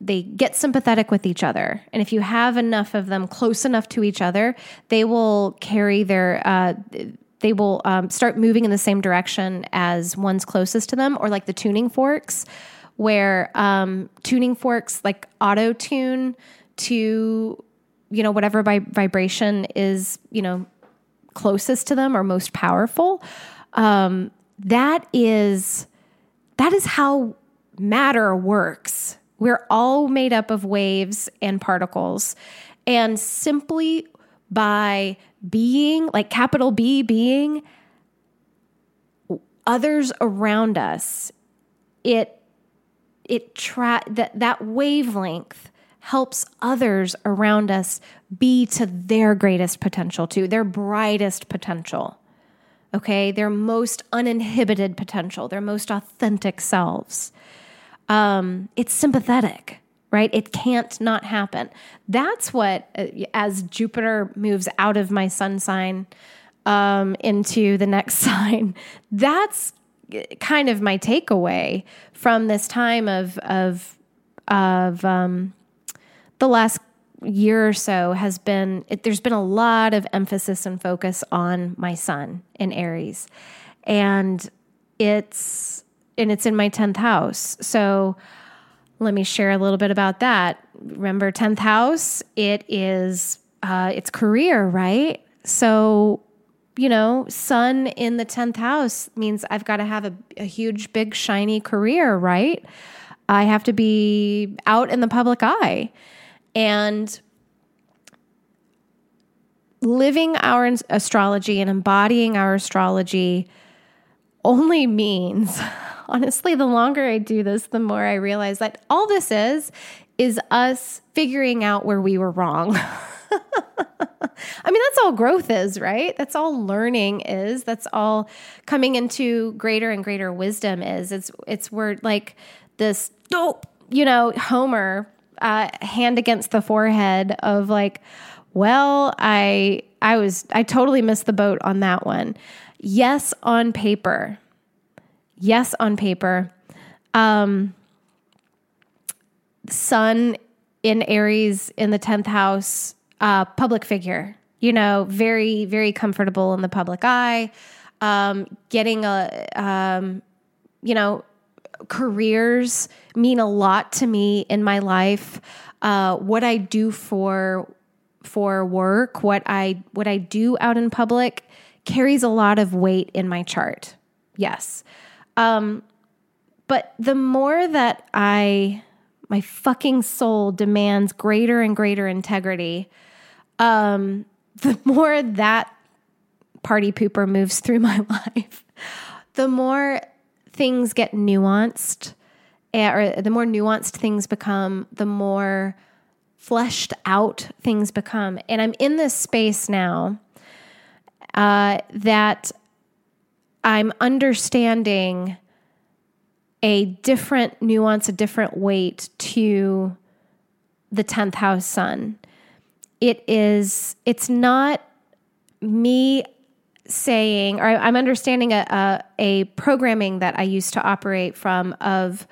they get sympathetic with each other, and if you have enough of them close enough to each other, they will carry their uh, they will um, start moving in the same direction as one's closest to them, or like the tuning forks where um, tuning forks like auto tune to you know whatever vi- vibration is you know closest to them or most powerful um, that is that is how matter works. We're all made up of waves and particles. And simply by being like capital B being others around us it it tra- that that wavelength helps others around us be to their greatest potential to their brightest potential. Okay, their most uninhibited potential, their most authentic selves. Um, it's sympathetic, right? It can't not happen. That's what, uh, as Jupiter moves out of my sun sign um, into the next sign, that's kind of my takeaway from this time of of of um, the last year or so has been it, there's been a lot of emphasis and focus on my sun in Aries, and it's and it's in my tenth house. So let me share a little bit about that. Remember, tenth house. It is uh, it's career, right? So you know, sun in the 10th house means I've got to have a, a, huge, big, shiny career, right? I have to be out in the public eye. And living our astrology and embodying our astrology only means, honestly, the longer I do this, the more I realize that all this is, is us figuring out where we were wrong. I mean, that's all growth is, right? That's all learning is. That's all coming into greater and greater wisdom is. It's it's where like this dope, you know, Homer uh, hand against the forehead of like, well, I I was I totally missed the boat on that one. Yes, on paper. Yes, on paper. Um, sun in Aries in the 10th house uh, public figure, you know, very, very comfortable in the public eye, um, getting a, um, you know, careers mean a lot to me in my life. Uh, what I do for for work, what I what I do out in public carries a lot of weight in my chart. Yes. Um, but the more that I my fucking soul demands greater and greater integrity, um, the more that party pooper moves through my life, the more things get nuanced, or the more nuanced things become, the more fleshed out things become. And I'm in this space now uh, that I'm understanding a different nuance, a different weight to the 10th house sun it is it's not me saying or i'm understanding a, a, a programming that i used to operate from of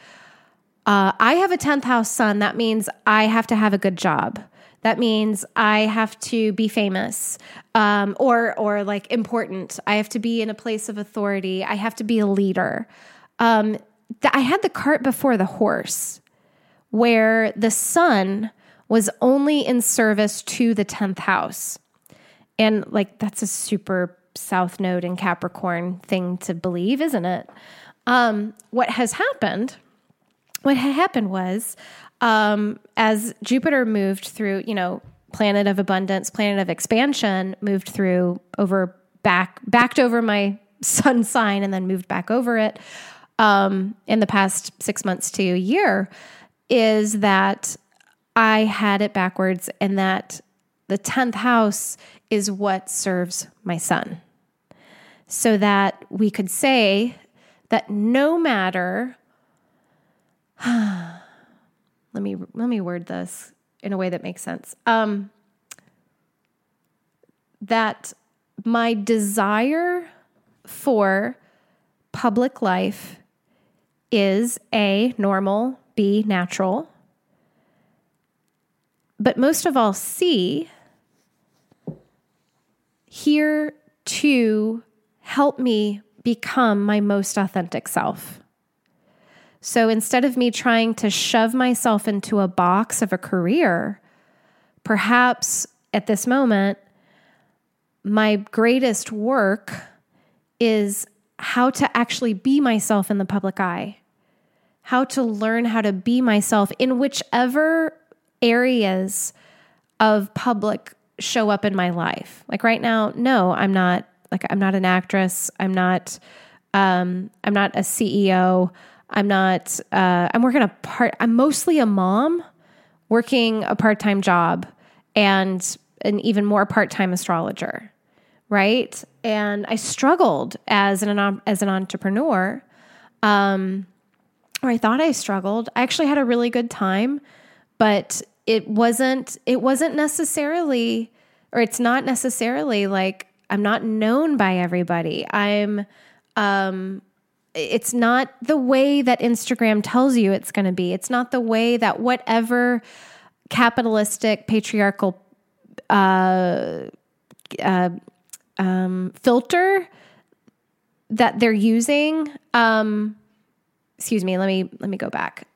uh, i have a 10th house sun that means i have to have a good job. That means i have to be famous um, or or like important. I have to be in a place of authority. I have to be a leader. Um, th- i had the cart before the horse where the sun was only in service to the 10th house. And like, that's a super South Node in Capricorn thing to believe, isn't it? Um, what has happened, what happened was um, as Jupiter moved through, you know, planet of abundance, planet of expansion, moved through over back, backed over my sun sign and then moved back over it um, in the past six months to a year, is that I had it backwards, and that the 10th house is what serves my sun. So that we could say that no matter, let me let me word this in a way that makes sense. Um, that my desire for public life is A, normal, B, natural, but most of all, C, here to help me become my most authentic self. So instead of me trying to shove myself into a box of a career, perhaps at this moment, my greatest work is how to actually be myself in the public eye, how to learn how to be myself in whichever areas of public show up in my life. Like right now, no, I'm not like I'm not an actress. I'm not um I'm not a CEO. I'm not uh I'm working a part I'm mostly a mom working a part-time job and an even more part-time astrologer. Right? And I struggled as an as an entrepreneur. Um or I thought I struggled. I actually had a really good time but it wasn't it wasn't necessarily or it's not necessarily like I'm not known by everybody. I'm um it's not the way that Instagram tells you it's going to be. It's not the way that whatever capitalistic patriarchal uh, uh, um, filter that they're using. Um, excuse me. Let me let me go back.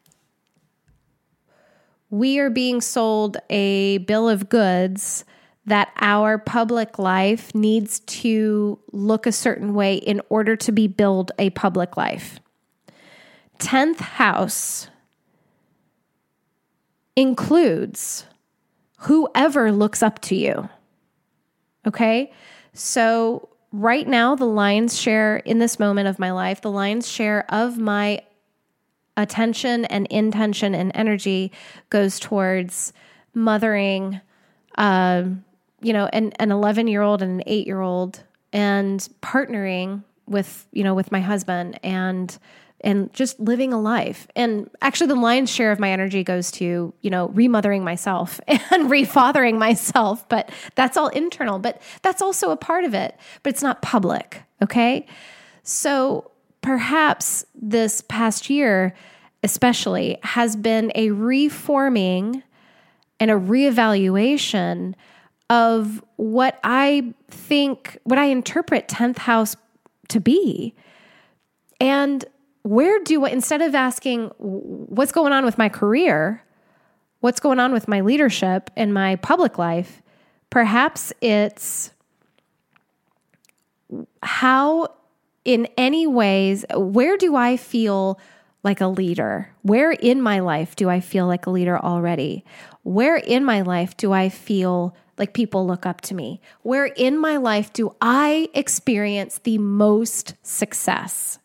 We are being sold a bill of goods that our public life needs to look a certain way in order to be billed a public life. 10th house includes whoever looks up to you. Okay? So, right now, the lion's share in this moment of my life, the lion's share of my attention and intention and energy goes towards mothering, uh, you know, an, an 11 year old and an eight year old and partnering with, you know, with my husband and and just living a life. And actually, the lion's share of my energy goes to, you know, remothering myself and refathering myself. But that's all internal, but that's also a part of it, but it's not public. Okay. So perhaps this past year, especially, has been a reforming and a reevaluation of what I think, what I interpret 10th house to be. And where do I, instead of asking what's going on with my career, what's going on with my leadership and my public life, perhaps it's how, in any ways, where do I feel like a leader? Where in my life do I feel like a leader already? Where in my life do I feel like people look up to me? Where in my life do I experience the most success?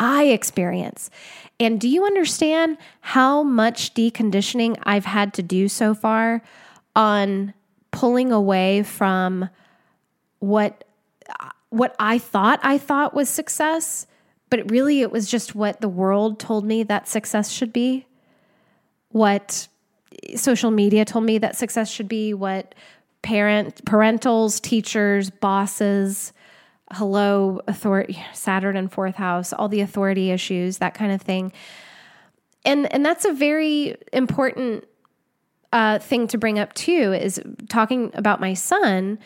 I experience. And do you understand how much deconditioning I've had to do so far on pulling away from what what I thought I thought was success, but really it was just what the world told me that success should be. What social media told me that success should be, what parent parentals, teachers, bosses, hello authority saturn and fourth house all the authority issues that kind of thing. And and that's a very important uh, thing to bring up too is talking about my sun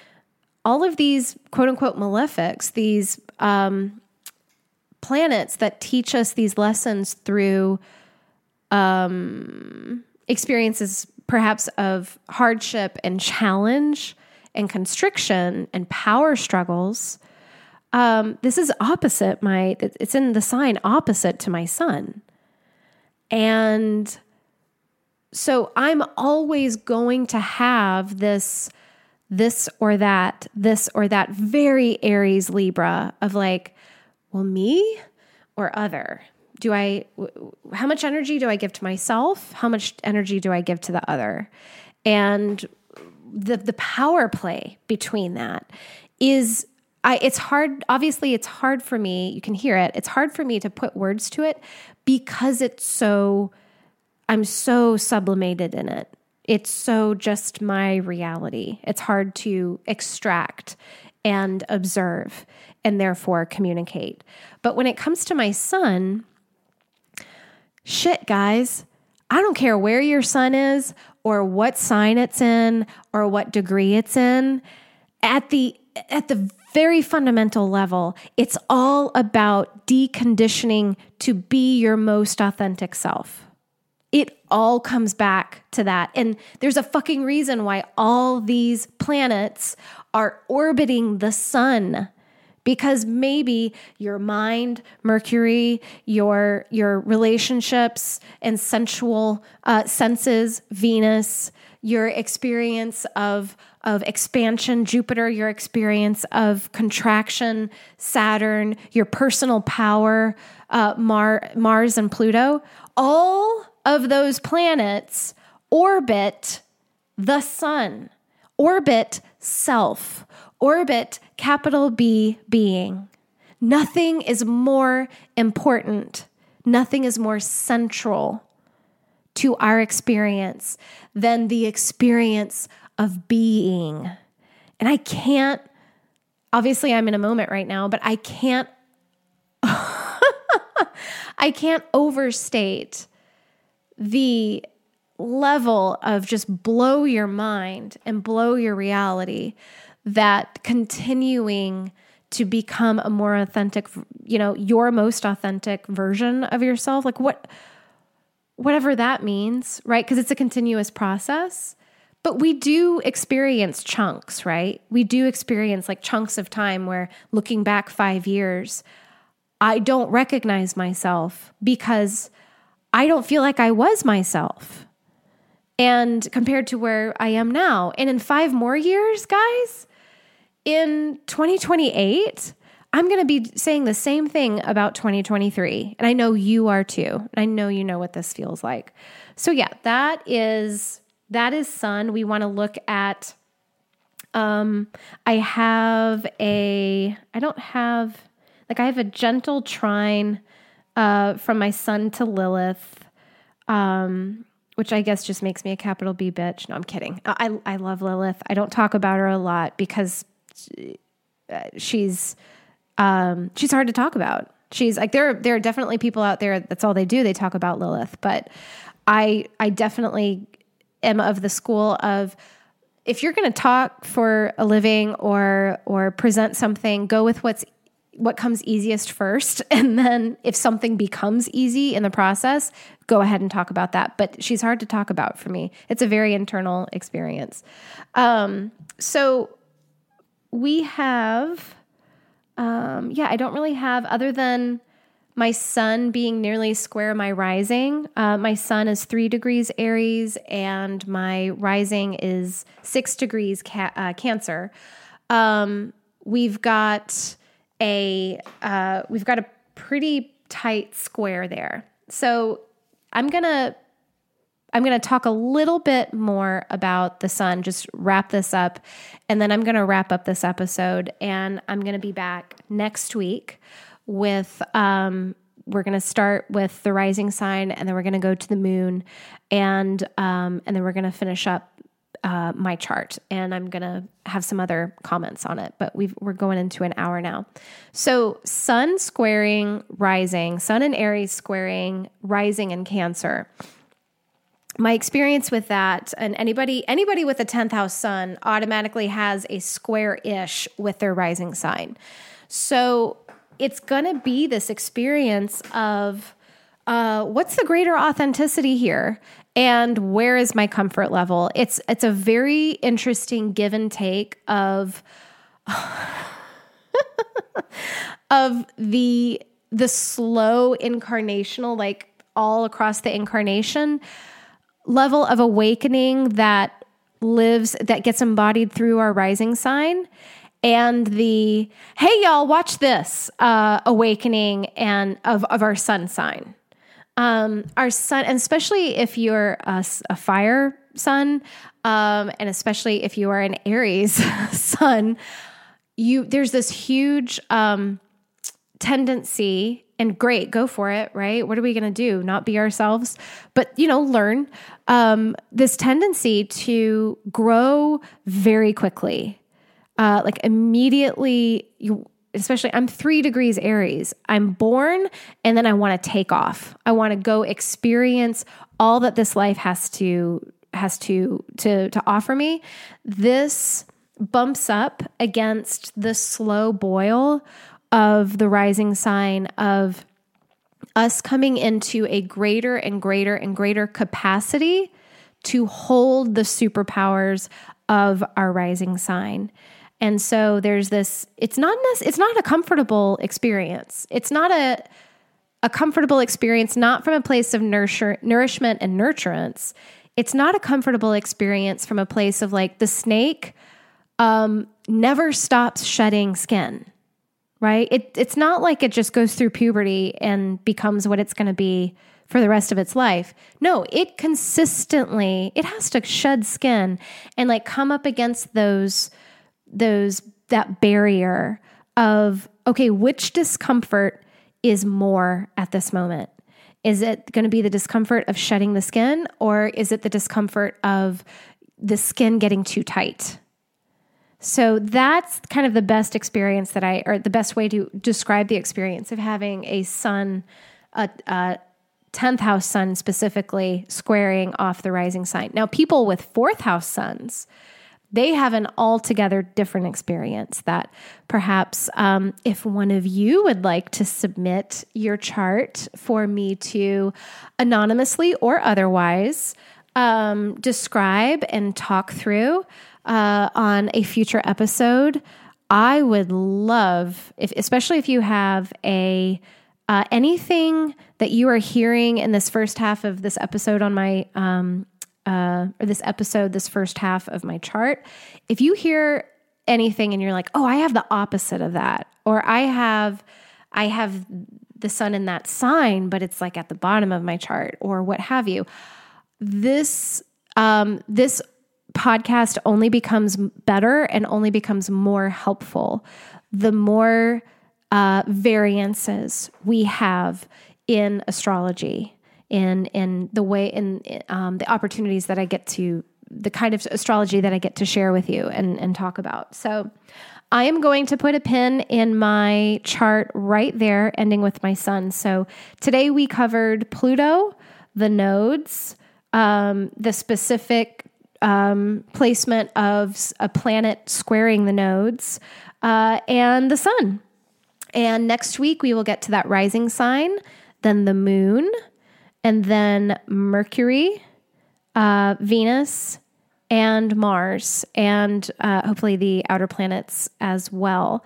all of these quote unquote malefics these um, planets that teach us these lessons through um, experiences perhaps of hardship and challenge and constriction and power struggles um, this is opposite my, it's in the sign opposite to my sun. And so I'm always going to have this, this or that, this or that very Aries Libra of like, well, me or other? Do I, how much energy do I give to myself? How much energy do I give to the other? And the, the power play between that is I, it's hard, obviously, it's hard for me. You can hear it. It's hard for me to put words to it because it's so, I'm so sublimated in it. It's so just my reality. It's hard to extract and observe and therefore communicate. But when it comes to my sun, shit, guys, I don't care where your sun is or what sign it's in or what degree it's in. At the at the very fundamental level, it's all about deconditioning to be your most authentic self. It all comes back to that. And there's a fucking reason why all these planets are orbiting the sun because maybe your mind mercury your your relationships and sensual uh, senses venus your experience of of expansion, Jupiter, your experience of contraction, Saturn, your personal power, uh, Mar- Mars and Pluto, all of those planets orbit the sun, orbit self, orbit capital B being. Nothing is more important, nothing is more central to our experience than the experience of being. And I can't, obviously, I'm in a moment right now, but I can't, I can't overstate the level of just blow your mind and blow your reality that continuing to become a more authentic, you know, your most authentic version of yourself, like what, whatever that means, right? Because it's a continuous process. But we do experience chunks, right? We do experience like chunks of time where looking back five years, I don't recognize myself because I don't feel like I was myself. And compared to where I am now. And in five more years, guys, in 2028, I'm going to be saying the same thing about 2023. And I know you are too. And I know you know what this feels like. So yeah, that is that is sun. We want to look at um I have a I don't have like I have a gentle trine uh from my sun to Lilith. Um which I guess just makes me a capital B bitch. No, I'm kidding. I I love Lilith. I don't talk about her a lot because she's um, she's hard to talk about. She's like there. There are definitely people out there. That's all they do. They talk about Lilith. But I I definitely am of the school of if you're going to talk for a living or or present something, go with what's what comes easiest first and then if something becomes easy in the process go ahead and talk about that but she's hard to talk about for me it's a very internal experience um, so we have, um, yeah, I don't really have other than my sun being nearly square my rising. Uh, my sun is three degrees Aries, and my rising is six degrees ca- uh, Cancer. Um, we've got a uh, we've got a pretty tight square there. So I'm gonna I'm going to talk a little bit more about the sun, just wrap this up, and then I'm going to wrap up this episode. And I'm going to be back next week with, um, we're going to start with the rising sign, and then we're going to go to the moon, and um, and then we're going to finish up uh, my chart, and I'm going to have some other comments on it. But we are going into an hour now. So, Sun squaring rising, Sun and Aries squaring rising in Cancer my experience with that and anybody anybody with a 10th house sun automatically has a square-ish with their rising sign so it's going to be this experience of uh, what's the greater authenticity here and where is my comfort level? It's it's a very interesting give and take of of the the slow incarnational like all across the incarnation level of awakening that lives, that gets embodied through our rising sign and the hey y'all watch this uh, awakening and of, of our sun sign um, our sun and especially if you're a, a fire sun um, and especially if you are an aries sun you there's this huge um, tendency and great, go for it, right? What are we going to do? Not be ourselves, but you know, learn um, this tendency to grow very quickly, uh, like immediately. You, especially, I'm three degrees Aries. I'm born, and then I want to take off. I want to go experience all that this life has to has to to to offer me. This bumps up against the slow boil of the rising sign of us coming into a greater and greater and greater capacity to hold the superpowers of our rising sign. And so there's this it's not it's not a comfortable experience. It's not a a comfortable experience not from a place of nurture, nourishment and nurturance. It's not a comfortable experience from a place of like the snake um, never stops shedding skin right? It, it's not like it just goes through puberty and becomes what it's going to be for the rest of its life. No, it consistently it has to shed skin and like come up against those those that barrier of okay, which discomfort is more at this moment? Is it going to be the discomfort of shedding the skin, or is it the discomfort of the skin getting too tight? So that's kind of the best experience that I, or the best way to describe the experience of having a sun, a, a 10th house sun specifically, squaring off the rising sign. Now, people with fourth house suns, they have an altogether different experience that perhaps um, if one of you would like to submit your chart for me to anonymously or otherwise um, describe and talk through uh, on a future episode, I would love, if, especially if you have a uh, anything that you are hearing in this first half of this episode on my um, uh, or this episode, this first half of my chart, if you hear anything and you're like, oh, I have the opposite of that, or I have, I have the sun in that sign, but it's like at the bottom of my chart, or what have you. This, um, this podcast only becomes better and only becomes more helpful the more uh, variances we have in astrology in in the way in um, the opportunities that I get to the kind of astrology that I get to share with you and and talk about. So I am going to put a pin in my chart right there, ending with my sun. So today we covered Pluto, the nodes, um, the specific um, placement of a planet squaring the nodes, uh, and the sun. And next week we will get to that rising sign, then the moon, and then Mercury, uh, Venus, and Mars, and uh, hopefully the outer planets as well.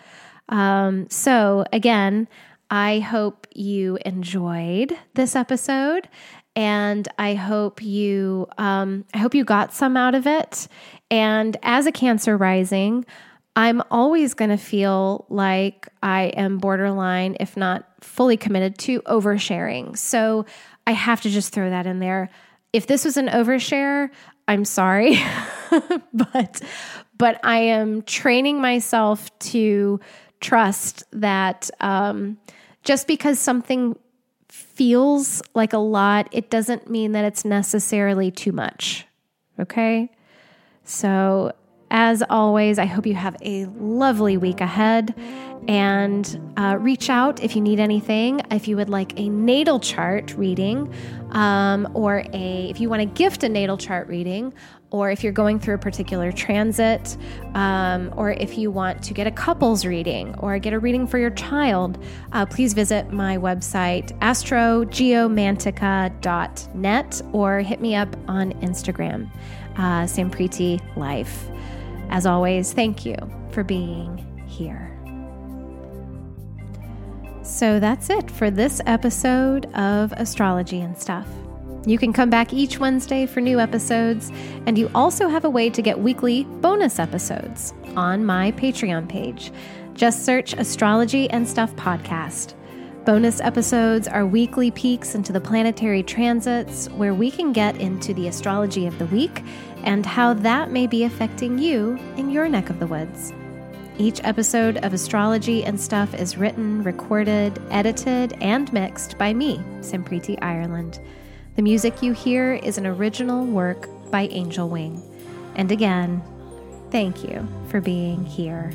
Um, so, again, I hope you enjoyed this episode, and I hope you um, I hope you got some out of it. And as a Cancer rising, I'm always going to feel like I am borderline, if not fully committed to oversharing. So I have to just throw that in there. If this was an overshare, I'm sorry, but but I am training myself to trust that um, just because something feels like a lot, it doesn't mean that it's necessarily too much. Okay, so as always, I hope you have a lovely week ahead and uh, reach out if you need anything. If you would like a natal chart reading, um, or a if you want to gift a natal chart reading, or if you're going through a particular transit, um, or if you want to get a couples reading or get a reading for your child, uh, please visit my website, astrogeomantica.net, or hit me up on Instagram, uh, Sampriti Life. As always, thank you for being here. So that's it for this episode of Astrology and Stuff. You can come back each Wednesday for new episodes, and you also have a way to get weekly bonus episodes on my Patreon page. Just search Astrology and Stuff Podcast. Bonus episodes are weekly peeks into the planetary transits where we can get into the astrology of the week and how that may be affecting you in your neck of the woods. Each episode of Astrology and Stuff is written, recorded, edited, and mixed by me, Sampriti Ireland. The music you hear is an original work by Angel Wing. And again, thank you for being here.